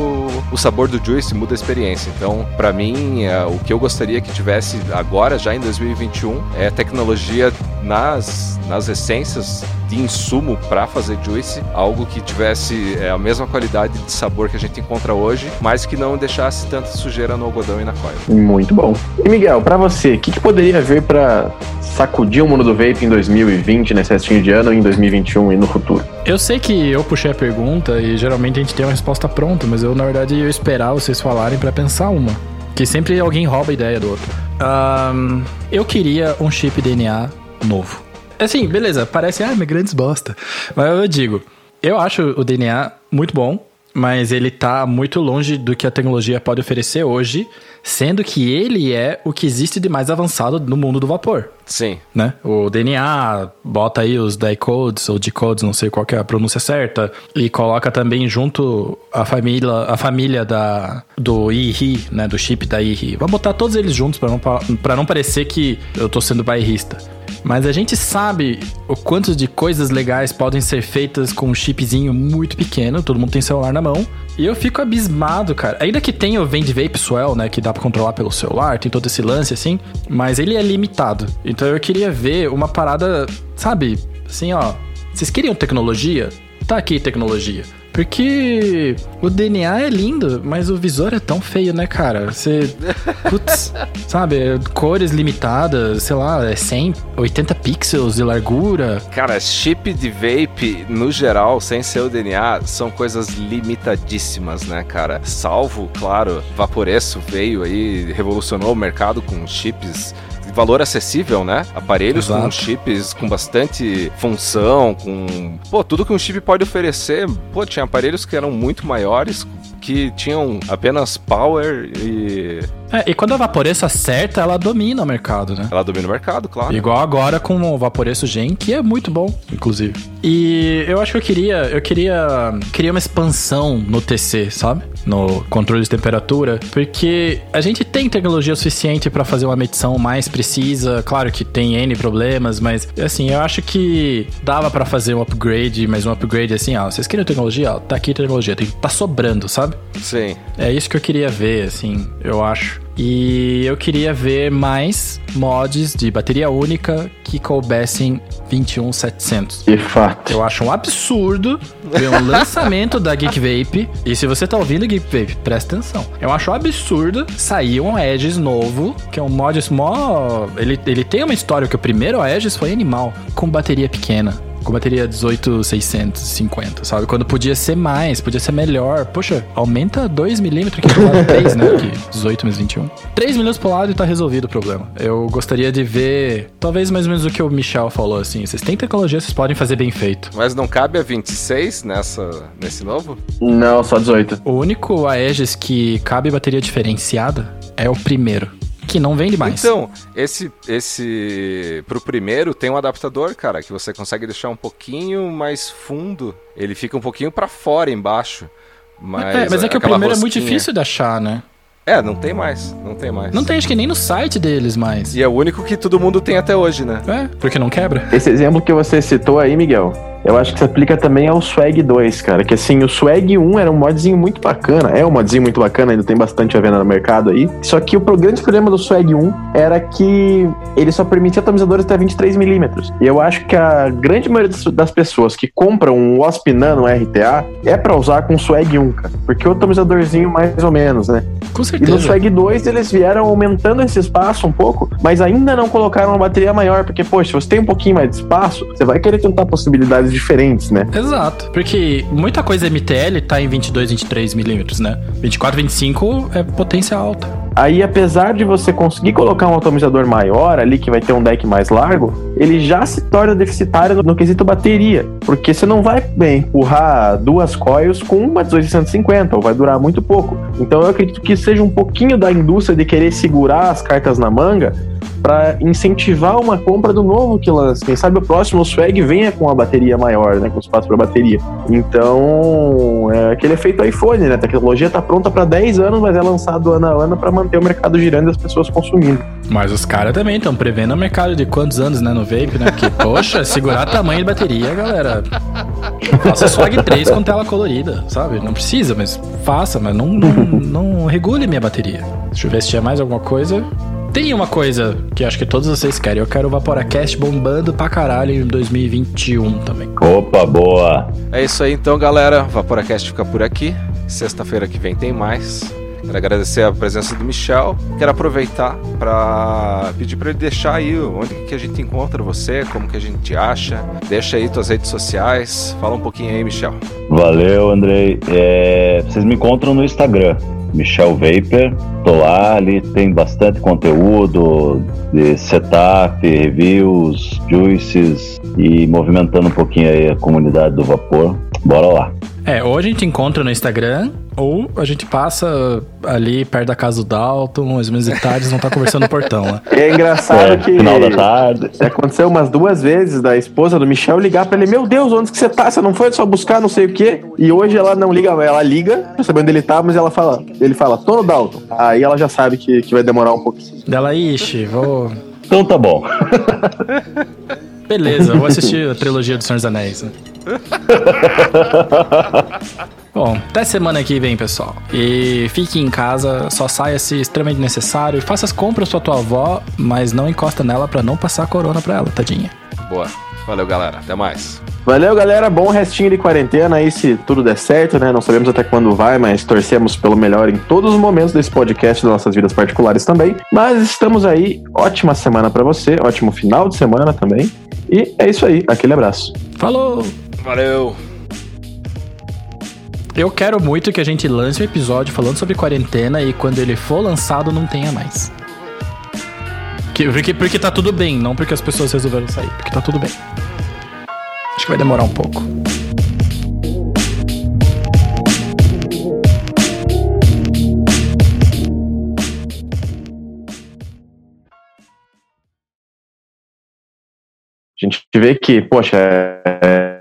o sabor do juice, muda a experiência. Então, para mim, é, o que eu gostaria que tivesse agora, já em 2021, é tecnologia nas, nas essências de insumo para fazer juice, algo que tivesse é, a mesma qualidade de sabor que a gente encontra hoje, mas que não deixasse tanta sujeira no algodão e na coil. Muito bom. E Miguel, para você, o que, que, poderia ver para sacudir o mundo do vape em 2020, nesse restinho de ano, em 2021 e no futuro? Eu sei que eu puxei a pergunta e geralmente a gente tem uma resposta pronta, mas eu, na verdade, ia esperar vocês falarem para pensar uma. Que sempre alguém rouba a ideia do outro. Um, eu queria um chip DNA novo. Assim, beleza, parece, ah, minha grandes bosta. Mas eu digo, eu acho o DNA muito bom, mas ele tá muito longe do que a tecnologia pode oferecer hoje, sendo que ele é o que existe de mais avançado no mundo do vapor. Sim. Né? O DNA bota aí os decodes ou decodes, não sei qual é a pronúncia certa, e coloca também junto a família, a família da do IRI, né, do chip da IRI. Vamos botar todos eles juntos para não para não parecer que eu tô sendo bairrista. Mas a gente sabe o quanto de coisas legais podem ser feitas com um chipzinho muito pequeno, todo mundo tem celular na mão. E eu fico abismado, cara. Ainda que tenha o Vend Vape Swell, né, que dá pra controlar pelo celular, tem todo esse lance assim, mas ele é limitado. Então eu queria ver uma parada, sabe, assim, ó, vocês queriam tecnologia? Tá aqui tecnologia. Porque o DNA é lindo, mas o visor é tão feio, né, cara? Você. *laughs* Putz, sabe? Cores limitadas, sei lá, é 100, 80 pixels de largura. Cara, chip de vape, no geral, sem ser o DNA, são coisas limitadíssimas, né, cara? Salvo, claro, Vaporeço veio aí, revolucionou o mercado com chips valor acessível, né? Aparelhos Exato. com chips com bastante função, com. Pô, tudo que um chip pode oferecer. Pô, tinha aparelhos que eram muito maiores, que tinham apenas power e. É, e quando a Vaporeço acerta, ela domina o mercado, né? Ela domina o mercado, claro. Igual agora com o Vaporeço Gen, que é muito bom, inclusive. E eu acho que eu queria, eu queria, queria uma expansão no TC, sabe? No controle de temperatura, porque a gente tem tecnologia suficiente para fazer uma medição mais precisa. Claro que tem N problemas, mas assim, eu acho que dava para fazer um upgrade, mas um upgrade assim, ó, vocês querem tecnologia? Ó, tá aqui a tecnologia, tem, tá sobrando, sabe? Sim. É isso que eu queria ver, assim, eu acho. E eu queria ver mais mods de bateria única que coubessem 21700. De fato. Eu acho um absurdo ver um lançamento da Geek Vape. E se você tá ouvindo Geek Vape, presta atenção. Eu acho um absurdo sair um Aegis novo, que é um mod mó. Ele, ele tem uma história que o primeiro Aegis foi animal, com bateria pequena com bateria 18650, sabe? Quando podia ser mais, podia ser melhor. Poxa, aumenta 2mm aqui pro lado 3, né? Que 18 menos 21. 3 milhões pro lado e tá resolvido o problema. Eu gostaria de ver, talvez mais ou menos o que o Michel falou, assim. Vocês têm tecnologia, vocês podem fazer bem feito. Mas não cabe a 26 nessa, nesse novo? Não, só 18. O único Aegis que cabe bateria diferenciada é o primeiro que não vende mais. Então, esse esse pro primeiro tem um adaptador, cara, que você consegue deixar um pouquinho mais fundo. Ele fica um pouquinho para fora embaixo. Mas, é, mas é que o primeiro rosquinha... é muito difícil de achar, né? É, não tem mais, não tem mais. Não tem, acho que nem no site deles mais. E é o único que todo mundo tem até hoje, né? É, porque não quebra. Esse exemplo que você citou aí, Miguel, eu acho que se aplica também ao Swag 2, cara. Que assim, o Swag 1 era um modzinho muito bacana. É um modzinho muito bacana, ainda tem bastante a venda no mercado aí. Só que o grande problema do Swag 1 era que ele só permitia atomizadores até 23mm. E eu acho que a grande maioria das pessoas que compram um Wasp Nano RTA é para usar com o Swag 1, cara. Porque o atomizadorzinho mais ou menos, né? Com certeza. E no Swag 2 eles vieram aumentando esse espaço um pouco, mas ainda não colocaram uma bateria maior. Porque, poxa, se você tem um pouquinho mais de espaço, você vai querer tentar possibilidades diferentes, né? Exato. Porque muita coisa MTL tá em 22, 23 milímetros, né? 24, 25 é potência alta. Aí, apesar de você conseguir colocar um atomizador maior ali, que vai ter um deck mais largo, ele já se torna deficitário no, quesito bateria. Porque você não vai bem empurrar duas coils com uma 1850, ou vai durar muito pouco. Então eu acredito que seja um pouquinho da indústria de querer segurar as cartas na manga para incentivar uma compra do novo que lança. Quem sabe o próximo Swag venha com a bateria maior, né, com espaço para bateria. Então, é aquele efeito iPhone, né? A tecnologia tá pronta para 10 anos, mas é lançado ano a ano para manter o mercado girando e as pessoas consumindo. Mas os caras também estão prevendo o mercado de quantos anos, né, no vape, né? Porque, poxa, *laughs* segurar tamanho de bateria, galera. Faça Swag 3 com tela colorida, sabe? Não precisa, mas faça, mas não, não, não regule minha bateria. Deixa eu ver se tinha mais alguma coisa. Tem uma coisa que acho que todos vocês querem. Eu quero o Vaporacast bombando pra caralho em 2021 também. Opa, boa! É isso aí então, galera. Vaporacast fica por aqui. Sexta-feira que vem tem mais. Quero agradecer a presença do Michel. Quero aproveitar para pedir para ele deixar aí onde que a gente encontra você, como que a gente acha. Deixa aí tuas redes sociais. Fala um pouquinho aí, Michel. Valeu, Andrei. É, vocês me encontram no Instagram, Michel Vapor. Tô lá, ali tem bastante conteúdo de setup, reviews, juices e movimentando um pouquinho aí a comunidade do vapor. Bora lá. É, ou a gente encontra no Instagram, ou a gente passa ali perto da casa do Dalton, vezes de tarde, não tá conversando no portão, né? E é engraçado é, que. Final da tarde. Aconteceu umas duas vezes da esposa do Michel ligar pra ele: Meu Deus, onde que você tá? Você não foi só buscar não sei o quê? E hoje ela não liga, ela liga, pra saber onde ele tá, mas ela fala, ele fala, tô no Dalton. Aí ela já sabe que, que vai demorar um pouquinho. Dela, ixi, vou Então tá bom. *laughs* Beleza, vou assistir a trilogia do Senhor dos Anéis. Né? *laughs* Bom, até semana que vem, pessoal. E fique em casa, só saia se extremamente necessário. Faça as compras pra tua avó, mas não encosta nela pra não passar corona pra ela, tadinha. Boa. Valeu, galera. Até mais. Valeu, galera. Bom restinho de quarentena aí, se tudo der certo, né? Não sabemos até quando vai, mas torcemos pelo melhor em todos os momentos desse podcast das nossas vidas particulares também. Mas estamos aí. Ótima semana para você, ótimo final de semana também. E é isso aí. Aquele abraço. Falou! Valeu. Eu quero muito que a gente lance um episódio falando sobre quarentena e quando ele for lançado não tenha mais. Que- Porque, porque tá tudo bem, não porque as pessoas resolveram sair, porque tá tudo bem. Acho que vai demorar um pouco. A gente vê que, poxa, é. é,